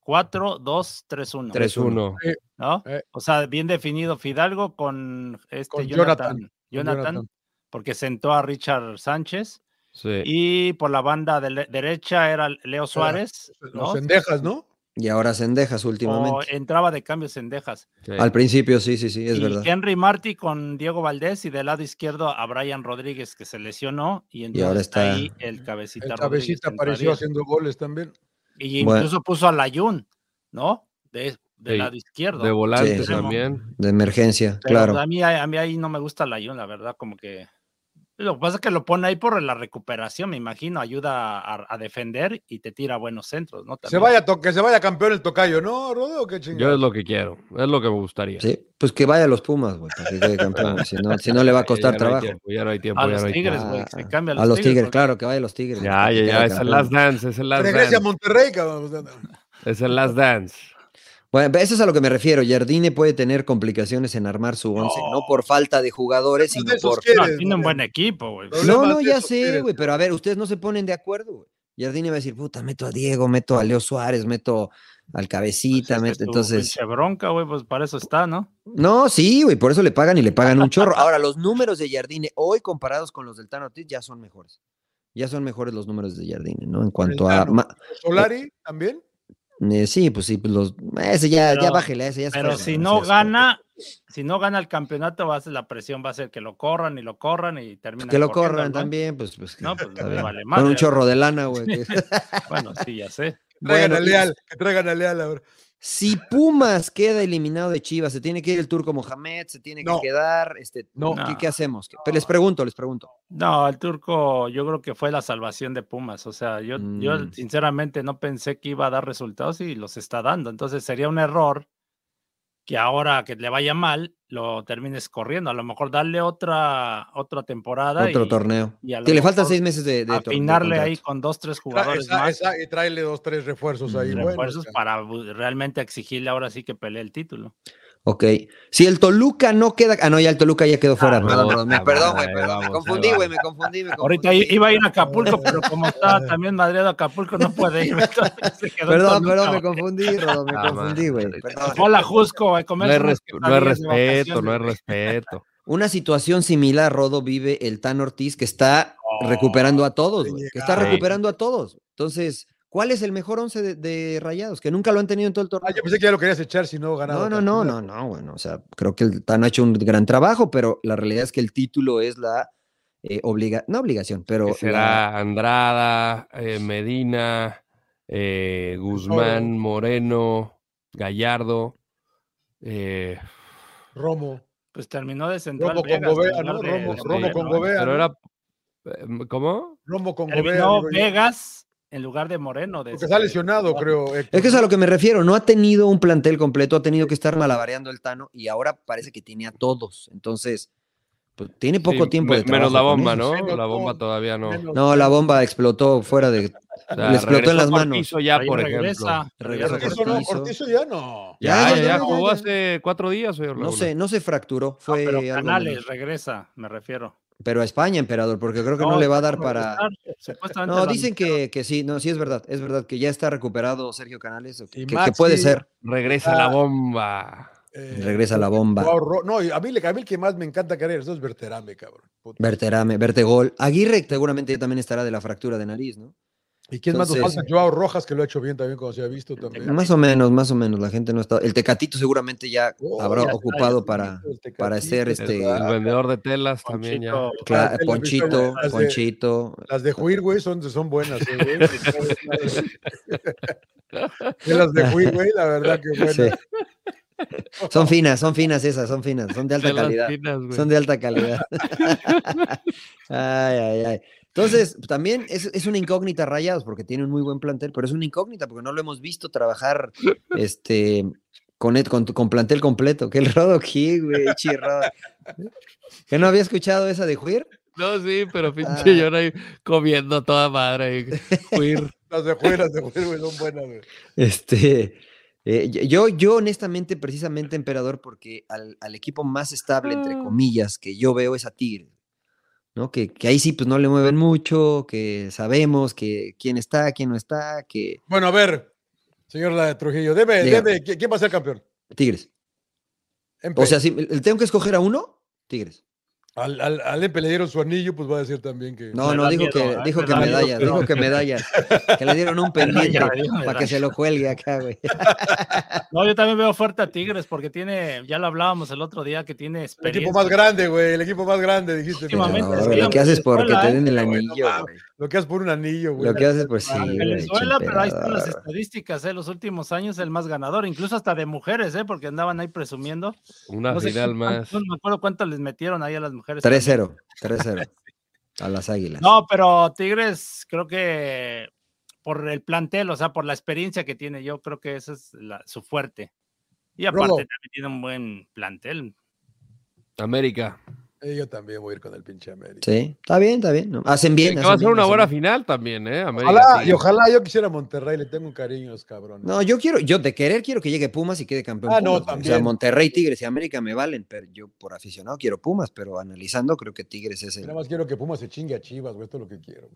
4, 2, 3, 1. 3, 1. ¿No? Eh. O sea, bien definido Fidalgo con este Jonathan, Jonathan, porque sentó a Richard Sánchez. Sí. Y por la banda de derecha era Leo Suárez. Los Cendejas, ¿no? Y ahora Cendejas últimamente. O entraba de cambio Cendejas. Al principio, sí, sí, sí, es verdad. Henry Martí con Diego Valdés y del lado izquierdo a Brian Rodríguez que se lesionó y, entonces ahora está ahí el cabecita. El cabecita apareció haciendo goles también. Y incluso puso a Layun, ¿no? De, lado izquierdo. De volante también. De emergencia, claro. A mí, a mí ahí no me gusta Layun, la verdad, como que lo que pasa es que lo pone ahí por la recuperación, me imagino, ayuda a, defender y te tira buenos centros, ¿no? Se vaya que se vaya campeón el tocayo, ¿no, Rodo? ¿Qué Yo es lo que quiero, es lo que me gustaría. Sí, pues que vaya a los Pumas, güey, para que quede campeón, si, no, si no le va a costar trabajo. ya no hay tiempo, a ya los no hay Tigres, güey, se cambia a los, a los Tigres. claro, que vaya a los Tigres. Ya, ya, ya, es el last dance, es el last Regrese dance. a Monterrey, cabrón. Es el last dance. Bueno, eso es a lo que me refiero. Jardine puede tener complicaciones en armar su once, no, por falta de jugadores, sino por. no, tiene un buen equipo, güey. No, no, ya sé, güey, pero a ver, ustedes no se ponen de acuerdo, güey. Jardine va a decir, puta, meto a Diego, meto a Leo Suárez, meto al cabecita, pues meto, entonces. bronca, güey, pues para eso está, ¿no? No, sí, güey, por eso le pagan y le pagan un chorro. Ahora, los números de Jardine hoy comparados con los del Tano Ortiz ya son mejores. Ya son mejores los números de Jardine, ¿no? En cuanto a. ¿Solari también? Eh, sí, pues sí, pues los, ese ya, ya bájele, ese ya Pero si no gana, si no gana el campeonato, va a ser la presión, va a ser que lo corran y lo corran y termina. Que lo corran también, pues, pues no, pues vale más. Con un chorro de lana, güey. bueno, sí, ya sé. Traigan a Leal, que traigan a Leal ahora. Si Pumas queda eliminado de Chivas, se tiene que ir el turco Mohamed, se tiene que quedar. Este, no. ¿qué, hacemos? les pregunto, les pregunto. No, el turco yo creo que fue la salvación de Pumas. O sea, yo, yo mm. sinceramente no pensé que iba a dar resultados y los está dando. Entonces sería un error que ahora que le vaya mal, lo termines corriendo. A lo mejor darle otra, otra temporada. Otro torneo. que le faltan seis meses de, de Afinarle ahí con dos, tres jugadores más. y traerle dos, tres refuerzos ahí. Refuerzos para realmente exigirle ahora sí que pelee el título. Ok. Si el Toluca no queda. Ah, no, ya el Toluca ya quedó fuera. perdón, me, perdón, güey. Me confundí, güey. Me confundí, me Ahorita iba a ir a Acapulco, pero como está también Madrid a Acapulco, no puede ir. perdón, perdón, me confundí, Rodo, me confundí, güey. Hola, Jusco, güey. No es, no es respeto, no es respeto. Una situación similar, Rodo, vive el Tan Ortiz, que está recuperando a todos, güey. Que está recuperando a todos. Entonces ¿Cuál es el mejor once de, Rayados? Que nunca lo han tenido en todo el torneo. Ah, yo pensé que ya lo querías echar si no ganaba. No, no, no, no, no, bueno, o sea, creo que el TAN ha hecho un gran trabajo, pero la realidad es que el título es la eh, obligación, no obligación, pero. será Andrada, eh, Medina, eh, Guzmán, Moreno, Gallardo. Romo. Pues terminó de central. Romo con Gobea, ¿no? Romo, con Gobea. Pero era. ¿Cómo? Romo con Terminó Vegas en lugar de Moreno. De Porque está lesionado, creo. Es que es a lo que me refiero. No ha tenido un plantel completo, ha tenido que estar malabareando el Tano y ahora parece que tiene a todos. Entonces, tiene poco tiempo de Menos la bomba, ¿no? la bomba todavía no. no, la bomba explotó fuera de. le explotó en las manos. ya, por ejemplo. Cortizo, ya no. Ya, ya, jugó hace cuatro días. No sé, no se fracturó. Fue pero Canales regresa, me refiero. Pero a España, emperador, porque creo que no, le va a dar para. No, dicen que, que, sí, no, sí es verdad, es verdad que ya está recuperado Sergio Canales, que, que, puede ser. Regresa la bomba. Eh, regresa la bomba. No, a mí, a mí el que más me encanta querer eso es Verterame, cabrón. Verterame, Vertegol. Aguirre seguramente ya también estará de la fractura de nariz, ¿no? ¿Y quién más nos falta? Joao Rojas, que lo ha hecho bien también, como se ha visto también. Más o menos, más o menos. La gente no está. El Tecatito seguramente ya oh, habrá ocupado para, para ser este. El, vendedor de telas también ya. Ponchito, Ponchito. Las de Juir, güey, son, son buenas. ¿eh, las de Juir, güey, la verdad que buenas. Son finas, son finas esas, son finas, son de alta calidad. son de alta calidad. ay, ay, ay. Entonces, también es, una incógnita Rayados, porque tiene un muy buen plantel, pero es una incógnita porque no lo hemos visto trabajar este, con, con, plantel completo. Que el Rodo aquí, güey, chirro. ¿Que no había escuchado esa de Juir? No, sí, pero pinche ah. yo ahí comiendo toda madre. Juir. las de Juir, las de Juir, güey, son buenas, güey. Este. Eh, yo, yo, honestamente, precisamente, emperador, porque al, al, equipo más estable, entre ah. comillas, que yo veo es a Tigre. ¿no? Que, ahí sí, pues no le mueven mucho, que sabemos que quién está, quién no está, que... Bueno, a ver, señor la de Trujillo, debe, debe, ¿quién va a ser campeón? Tigres. O sea, si tengo que escoger a uno, Tigres. Al, al, al Empe le dieron su anillo, pues va a decir también que. No, no, dijo que, dijo que medalla, dijo que medalla. Que le dieron un pendiente para que se lo cuelgue acá, güey. No, yo también veo fuerte a Tigres porque tiene, ya lo hablábamos el otro día, que tiene experiencia. El equipo más grande, güey, el equipo más grande, dijiste. lo que haces porque te den el anillo, güey. Lo que haces por un anillo, güey. Lo que haces, pues sí. Venezuela, pero ahí están las estadísticas, ¿eh? Los últimos años el más ganador, incluso hasta de mujeres, ¿eh? Porque andaban ahí presumiendo. Una final más. No me acuerdo cuánto les metieron ahí a las mujeres. 3-0, 3-0. a las águilas. No, pero Tigres, creo que por el plantel, o sea, por la experiencia que tiene, yo creo que esa es su fuerte. Y aparte también tiene un buen plantel. América. Eh, yo también voy a ir con el pinche América. Sí, está bien, está bien. Hacen bien. va a ser una buena final también, ¿eh? ojalá, y ojalá yo quisiera Monterrey, le tengo un cariño a los cabrones. No, yo quiero, yo de querer quiero que llegue Pumas y quede campeón. Ah, no, también. O sea, Monterrey, Tigres y América me valen, pero yo por aficionado quiero Pumas, pero analizando creo que Tigres es el. Nada más quiero que Pumas se chingue a Chivas, güey, esto es lo que quiero.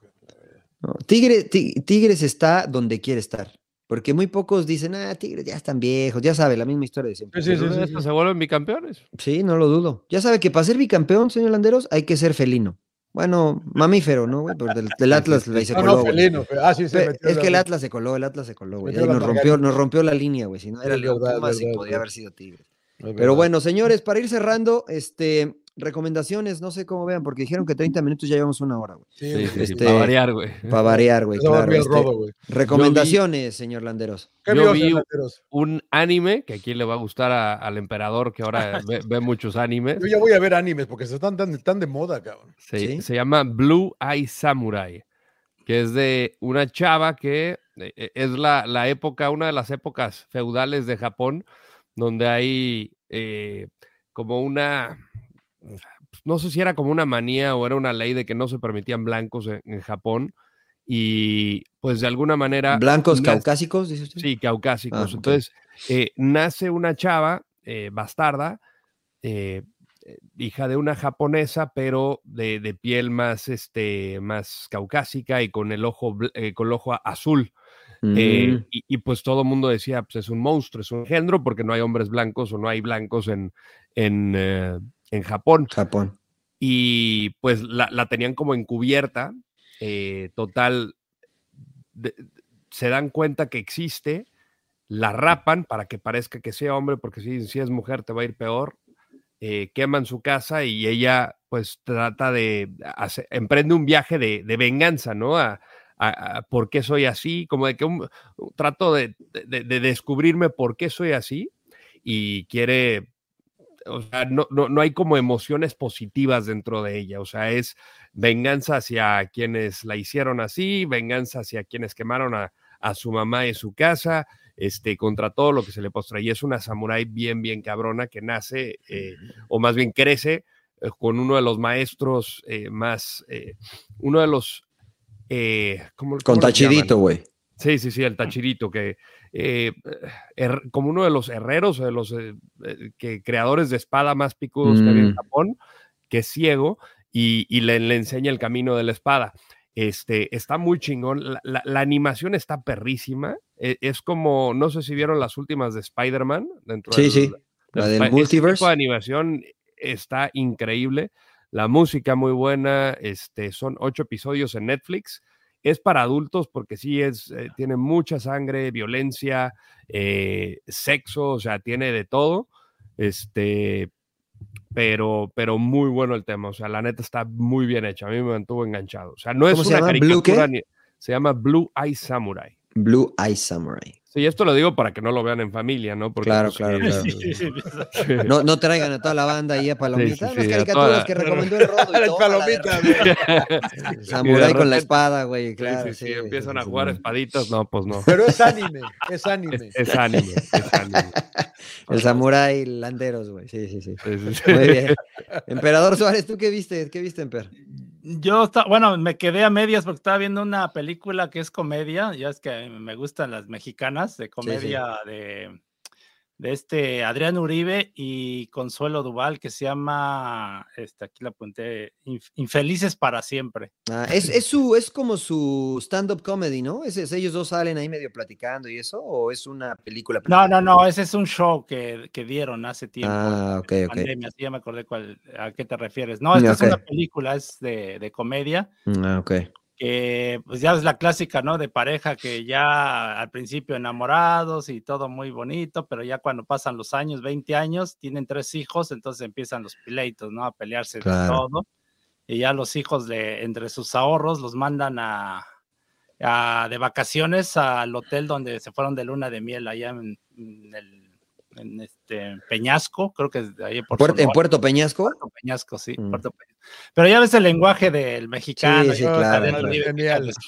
Tigres, Tigres está donde quiere estar. Porque muy pocos dicen, ah, Tigres ya están viejos, ya sabe, la misma historia de siempre. Sí, sí, sí, se vuelven bicampeones. Sí, no lo dudo. Ya sabe que para ser bicampeón, señor Landeros, hay que ser felino. Bueno, mamífero, ¿no, güey? del, del, Atlas se coló. No, felino, ah, sí, se es que el Atlas se coló, el Atlas se coló, güey. Nos rompió, nos rompió la línea, güey. Si no era León Pumas y podía haber sido Tigres. Pero bueno, señores, para ir cerrando, este, recomendaciones, no sé cómo vean, porque dijeron que 30 minutos ya llevamos una hora, güey. Sí, este, para variar, güey. Para variar, güey, claro. Este, recomendaciones, señor Landeros. Yo vi un anime que aquí le va a gustar al emperador, que ahora ve, muchos animes. Yo ya voy a ver animes, porque se están tan, de moda, cabrón. Sí, Se llama Blue Eye Samurai, que es de una chava que eh, eh, es la, la época, una de las épocas feudales de Japón, donde hay eh, como una no sé si era como una manía o era una ley de que no se permitían blancos en, Japón y pues de alguna manera... ¿Blancos caucásicos? Sí, caucásicos. Ah, Entonces, eh, nace una chava eh, bastarda, eh, hija de una japonesa, pero de, piel más, este, más caucásica y con el ojo, con el ojo azul. Mm. y, pues todo el mundo decía, pues es un monstruo, es un género, porque no hay hombres blancos o no hay blancos en, en, en Japón. Japón. Y pues la, tenían como encubierta, eh, total, se dan cuenta que existe, la rapan para que parezca que sea hombre, porque si, si es mujer te va a ir peor, eh, queman su casa y ella pues trata de, emprende un viaje de, venganza, ¿no? A, por qué soy así, como de que un, trato de, de, descubrirme por qué soy así y quiere o sea, no, no, hay como emociones positivas dentro de ella, o sea, es venganza hacia quienes la hicieron así, venganza hacia quienes quemaron a, su mamá y su casa, este, contra todo lo que se le postra. Y es una samurái bien, bien cabrona que nace, eh, o más bien crece, eh, con uno de los maestros eh, más, uno de los... con Tachidito, güey. Sí, sí, sí, el Tachirito, que eh, como uno de los herreros, de los eh, eh, que, creadores de espada más picudos que había en mm. Japón, que es ciego y, le, enseña el camino de la espada. Este, está muy chingón. La, animación está perrísima. E, es, como, no sé si vieron las últimas de Spider-Man. Sí, sí. La del multiverse. La animación está increíble. La música muy buena. Este, son ocho episodios en Netflix es para adultos porque sí es, eh, tiene mucha sangre, violencia, eh, sexo, o sea, tiene de todo. Este, pero, pero muy bueno el tema. O sea, la neta está muy bien hecha. A mí me mantuvo enganchado. O sea, no es una caricatura ni, se llama Blue Eye Samurai. Blue Eye Samurai. Sí, esto lo digo para que no lo vean en familia, ¿no? Porque, claro, pues, claro, No, no traigan a toda la banda ahí a Palomitas. Sí, caricaturas que recomendó el Rodo. Y Palomita, Samurai con la espada, güey, claro. Sí, empiezan a jugar espaditas, no, pues no. Pero es anime, es anime. Es anime, es anime. El Samurai Landeros, güey, sí, sí, sí. Muy bien. Emperador Suárez, ¿tú qué viste? ¿Qué viste, Emper? Yo, bueno, me quedé a medias porque estaba viendo una película que es comedia, ya es que me gustan las mexicanas, de comedia de de este Adrián Uribe y Consuelo Duval, que se llama, este, aquí la apunté, Infelices para siempre. Ah, es, es, su, es como su stand-up comedy, ¿no? ¿Es, ellos dos salen ahí medio platicando y eso, o es una película? No, no, no, ese es un show que, que dieron hace tiempo. Ah, ok, ok. Pandemia, ya me acordé cuál, a qué te refieres. No, esta es una película, es de, de comedia. Ah, ok que pues ya es la clásica, ¿no? De pareja que ya al principio enamorados y todo muy bonito, pero ya cuando pasan los años, 20 años, tienen tres hijos, entonces empiezan los pleitos, ¿no? A pelearse de todo. Y ya los hijos de entre sus ahorros los mandan a, de vacaciones al hotel donde se fueron de luna de miel allá en el en este Peñasco, creo que es ahí por ¿En Puerto Peñasco? Puerto Peñasco, sí, mm. Puerto Peñasco. Pero ya ves el lenguaje del mexicano, sí, sí,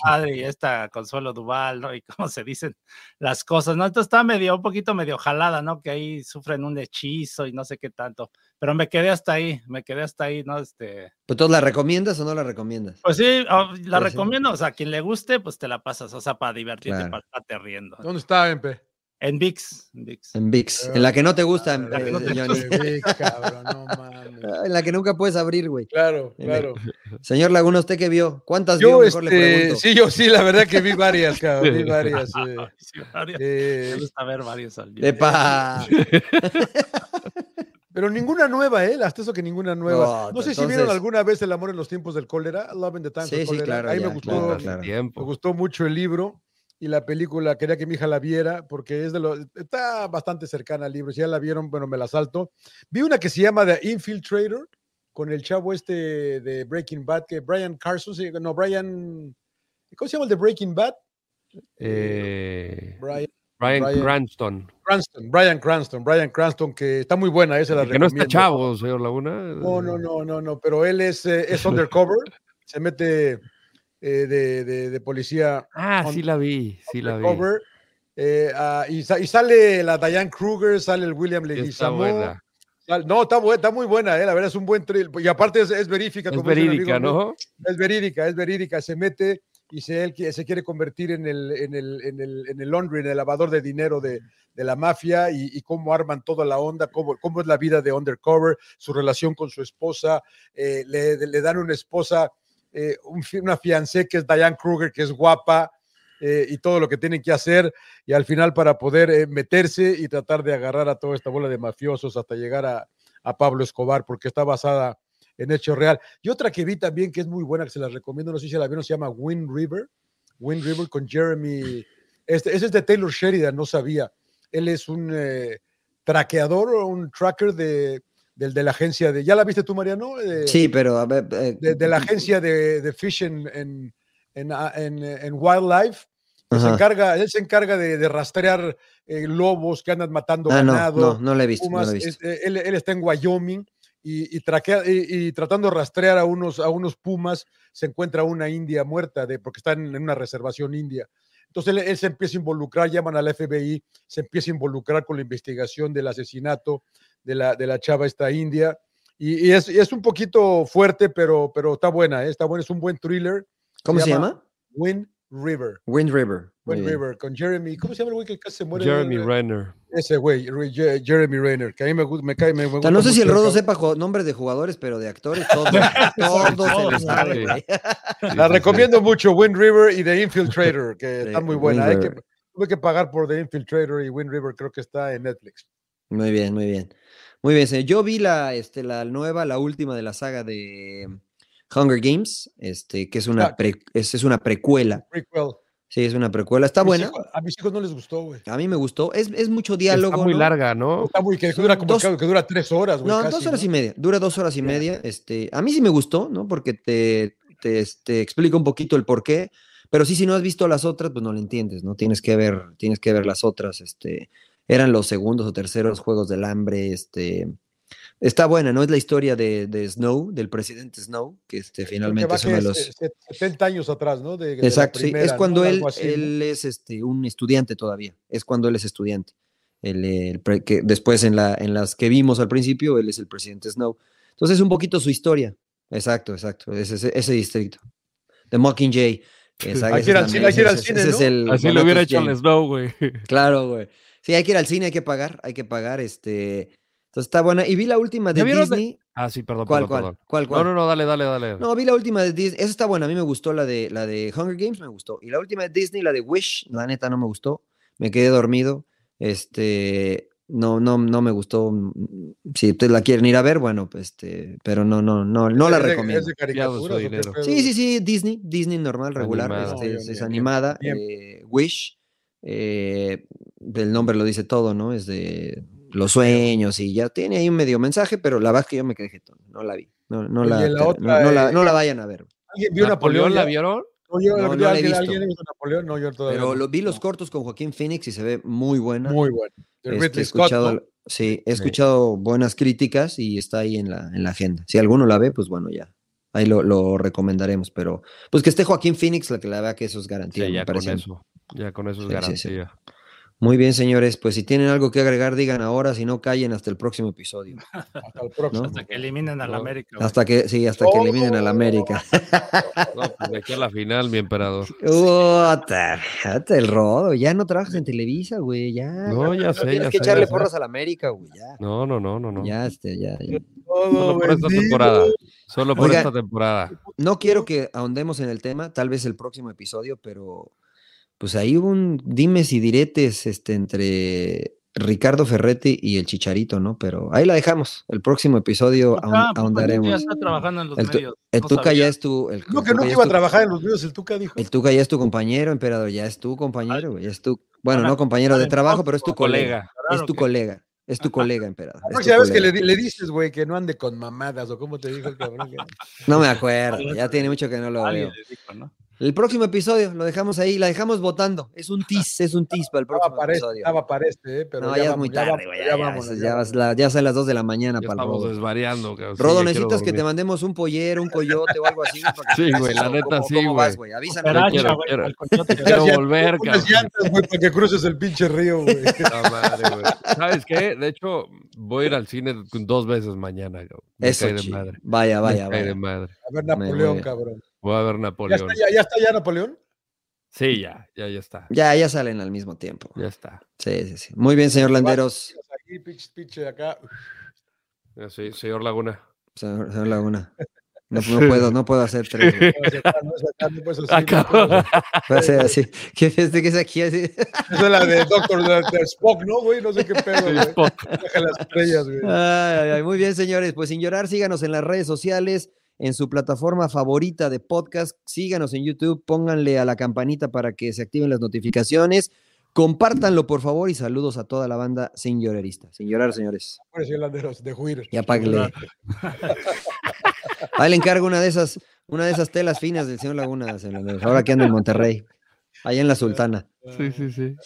claro, y esta Consuelo Duval, ¿no? Y cómo se dicen las cosas, ¿no? Entonces está medio, un poquito medio jalada, ¿no? Que ahí sufren un hechizo y no sé qué tanto. Pero me quedé hasta ahí, me quedé hasta ahí, ¿no? Este. ¿Pues tú la recomiendas o no la recomiendas? Pues sí, oh, la recomiendo, o sea, a quien le guste, pues te la pasas, o sea, para divertirte, para estarte riendo. ¿Dónde está, MP? En VIX. En VIX. En, VIX. en la que no te gusta, en, la que no te Johnny. cabrón, no mames. En la que nunca puedes abrir, güey. Claro, claro. Señor Laguna, ¿usted qué vio? ¿Cuántas yo, vio? Mejor le este, pregunto. Sí, yo sí, la verdad que vi varias, cabrón. Vi varias. Eh. Sí, varias. Eh, Me gusta ver varios al día. ¡Epa! Pero ninguna nueva, ¿eh? Hasta eso que ninguna nueva. No, sé si vieron alguna vez El amor en los tiempos del cólera, Love in the Time sí, sí, Claro, Ahí me gustó, me gustó mucho el libro y la película quería que mi hija la viera porque es de lo, está bastante cercana al libro. Si ya la vieron, bueno, me la salto. Vi una que se llama The Infiltrator con el chavo este de Breaking Bad, que Brian Carson, no, Brian, ¿cómo se llama el de Breaking Bad? Eh, Brian, Brian, Cranston. Cranston. Brian Cranston, Brian Cranston, que está muy buena, esa la Que no está chavo, señor Laguna. No, no, no, no, no, pero él es, eh, es undercover, se mete eh, de, de, policía. Ah, sí la vi, sí la vi. Eh, ah, y, y, sale la Diane Kruger, sale el William Leguizamo. No, está, está, muy buena, eh, la verdad es un buen thrill. Y aparte es, es verífica. Es verídica, ¿no? Es verídica, es verídica. Se mete y se, él se quiere convertir en el, en el, en el, en el laundry, en el lavador de dinero de, de la mafia y, y, cómo arman toda la onda, cómo, cómo es la vida de undercover, su relación con su esposa. Eh, le, le, dan una esposa eh, una fiancé que es Diane Kruger, que es guapa eh, y todo lo que tienen que hacer, y al final para poder eh, meterse y tratar de agarrar a toda esta bola de mafiosos hasta llegar a, Pablo Escobar, porque está basada en hecho real. Y otra que vi también que es muy buena, que se la recomiendo, no sé si la vieron, se llama Wind River, Wind River con Jeremy, este, ese es de Taylor Sheridan, no sabía. Él es un traqueador o un tracker de, del de la agencia de. ¿Ya la viste tú, Mariano? sí, pero a ver. Eh, de, la agencia de, de Fish en, en, en, ah, en Wildlife. Se encarga, él se encarga de, rastrear eh, lobos que andan matando ah, ganado. No, no, no lo he visto. No eh, él, él, está en Wyoming y, y, traquea, y, tratando de rastrear a unos, a unos pumas, se encuentra una india muerta de, porque está en, una reservación india. Entonces él, él, se empieza a involucrar, llaman al FBI, se empieza a involucrar con la investigación del asesinato de la, de la chava esta india. Y, es, es, un poquito fuerte, pero, pero está buena, ¿eh? está buena, es un buen thriller. ¿Cómo se, llama? Wind River. Wind River. Wind River, con Jeremy, ¿cómo se llama el güey que casi se muere? Jeremy Renner. Ese güey, Jeremy Renner, que a mí me, me cae. Me, gusta no sé si el Rodo sepa nombres de jugadores, pero de actores, todos, todos se sabe, La recomiendo mucho, Wind River y The Infiltrator, que está muy buena. Hay que, tuve que pagar por The Infiltrator y Wind River, creo que está en Netflix. Muy bien, muy bien. Muy bien, Yo vi la, este, la nueva, la última de la saga de, Hunger Games, este, que es una, es, es, una precuela. Sí, es una precuela. Está buena. a mis hijos no les gustó, güey. A mí me gustó. Es, es mucho diálogo. Está muy larga, ¿no? Está muy, que dura como que dura tres horas, güey. No, dos horas y media. Dura dos horas y media. Este, a mí sí me gustó, ¿no? Porque te, te, este, explica un poquito el por qué. Pero sí, si no has visto las otras, pues no lo entiendes, ¿no? Tienes que ver, tienes que ver las otras. Este, eran los segundos o terceros Juegos del Hambre, este Está buena, ¿no? Es la historia de, Snow, del presidente Snow, que este, finalmente es uno de los... 70 años atrás, ¿no? Exacto, sí. Es cuando él, él es este, un estudiante todavía. Es cuando él es estudiante. El, que después en, la, en las que vimos al principio, él es el presidente Snow. Entonces, es un poquito su historia. Exacto, exacto. Ese, ese, distrito. De Mockingjay. hay que ir al cine, hay que ir al cine, ¿no? Así lo hubiera hecho el Snow, güey. Claro, güey. Sí, hay que ir al cine, hay que pagar, hay que pagar este entonces está buena. Y vi la última de Disney. Ah, sí, perdón. ¿Cuál, perdón, cuál, cuál, No, no, no, dale, dale, dale. No, vi la última de Disney. Esa está buena. A mí me gustó la de, la de Hunger Games, me gustó. Y la última de Disney, la de Wish, la neta no me gustó. Me quedé dormido. Este, no, no, no me gustó. Si ustedes la quieren ir a ver, bueno, pues este, pero no, no, no, no la recomiendo. sí, sí, sí, Disney, Disney normal, regular, este, es, animada. Eh, Wish, eh, el nombre lo dice todo, ¿no? Es de los sueños y ya tiene ahí un medio mensaje, pero la verdad es que yo me quedé no la vi. No, no, la, no, la, no, la, vayan a ver. ¿Alguien vio Napoleón? ¿La vieron? No, yo no, la he visto. ¿Alguien visto Napoleón? No, yo todavía Pero lo, vi los cortos con Joaquín Phoenix y se ve muy buena. Muy buena. Este, he escuchado, sí, he escuchado buenas críticas y está ahí en la, en la agenda. Si alguno la ve, pues bueno, ya. Ahí lo, lo recomendaremos, pero pues que esté Joaquín Phoenix, la que la vea que eso es garantía. ya, con eso, ya con eso es garantía. Muy bien, señores. Pues si tienen algo que agregar, digan ahora, si no, callen hasta el próximo episodio. hasta el próximo. Hasta que eliminen al América. Hasta que, sí, hasta que eliminen al América. No, pues de aquí a la final, mi emperador. el rodo. Ya no trabajas en Televisa, güey. Ya. No, ya sé. Tienes que echarle porras al América, güey. Ya. No, no, no, no, no. Ya, este, ya. ya. Solo por esta temporada. Solo por esta temporada. No quiero que ahondemos en el tema, tal vez el próximo episodio, pero pues ahí hubo un dimes y diretes este, entre Ricardo Ferretti y el Chicharito, ¿no? Pero ahí la dejamos. El próximo episodio ahondaremos. Ya está trabajando en los el, medios. El Tuca ya es tu. El, no, que nunca iba a trabajar en los medios, el Tuca dijo. El Tuca ya es tu compañero, emperador, ya es tu compañero, ya es tu. Bueno, no compañero de trabajo, pero es tu colega. es tu colega. Es tu colega, emperador. La próxima vez que le, le, dices, güey, que no ande con mamadas, o cómo te dijo el cabrón. no me acuerdo, ya tiene mucho que no lo veo. El próximo episodio lo dejamos ahí, la dejamos votando. Es un tease, es un tease para el próximo episodio. Estaba para este, ¿eh? pero no, ya, es muy tarde, güey. Ya, vamos, ya, ya, son las 2 de la mañana para el Rodo. desvariando. Rodo, necesitas que te mandemos un pollero, un coyote o algo así. sí, güey, la neta sí, güey. Avísame. Quiero, quiero, quiero volver, cabrón. güey, para que cruces el pinche río, güey. madre, güey. ¿Sabes qué? De hecho, voy a ir al cine dos veces mañana, güey. Eso, de madre. Vaya, vaya, vaya. A ver Napoleón, cabrón. Voy a ver Napoleón. ¿Ya está ya, Napoleón? Sí, ya, ya, ya está. Ya, ya salen al mismo tiempo. Ya está. Sí, sí, sí. Muy bien, señor Landeros. Aquí, pitch, pitch acá. Sí, señor Laguna. Señor, señor Laguna. No, no, puedo, no puedo hacer tres. Puede ser así. ¿Qué es este que es aquí? Así? Esa es la de Doctor de, Spock, ¿no, güey? No sé qué pedo, güey. Deja las estrellas, güey. Ay, ay, ay. Muy bien, señores. Pues sin llorar, síganos en las redes sociales en su plataforma favorita de podcast. Síganos en YouTube, pónganle a la campanita para que se activen las notificaciones. Compártanlo, por favor, y saludos a toda la banda sin llorerista. Sin llorar, señores. de juir. Y apáguele. Ahí le encargo una de esas, una de esas telas finas del señor Laguna, ahora que anda en Monterrey, allá en la Sultana. Sí, sí, sí.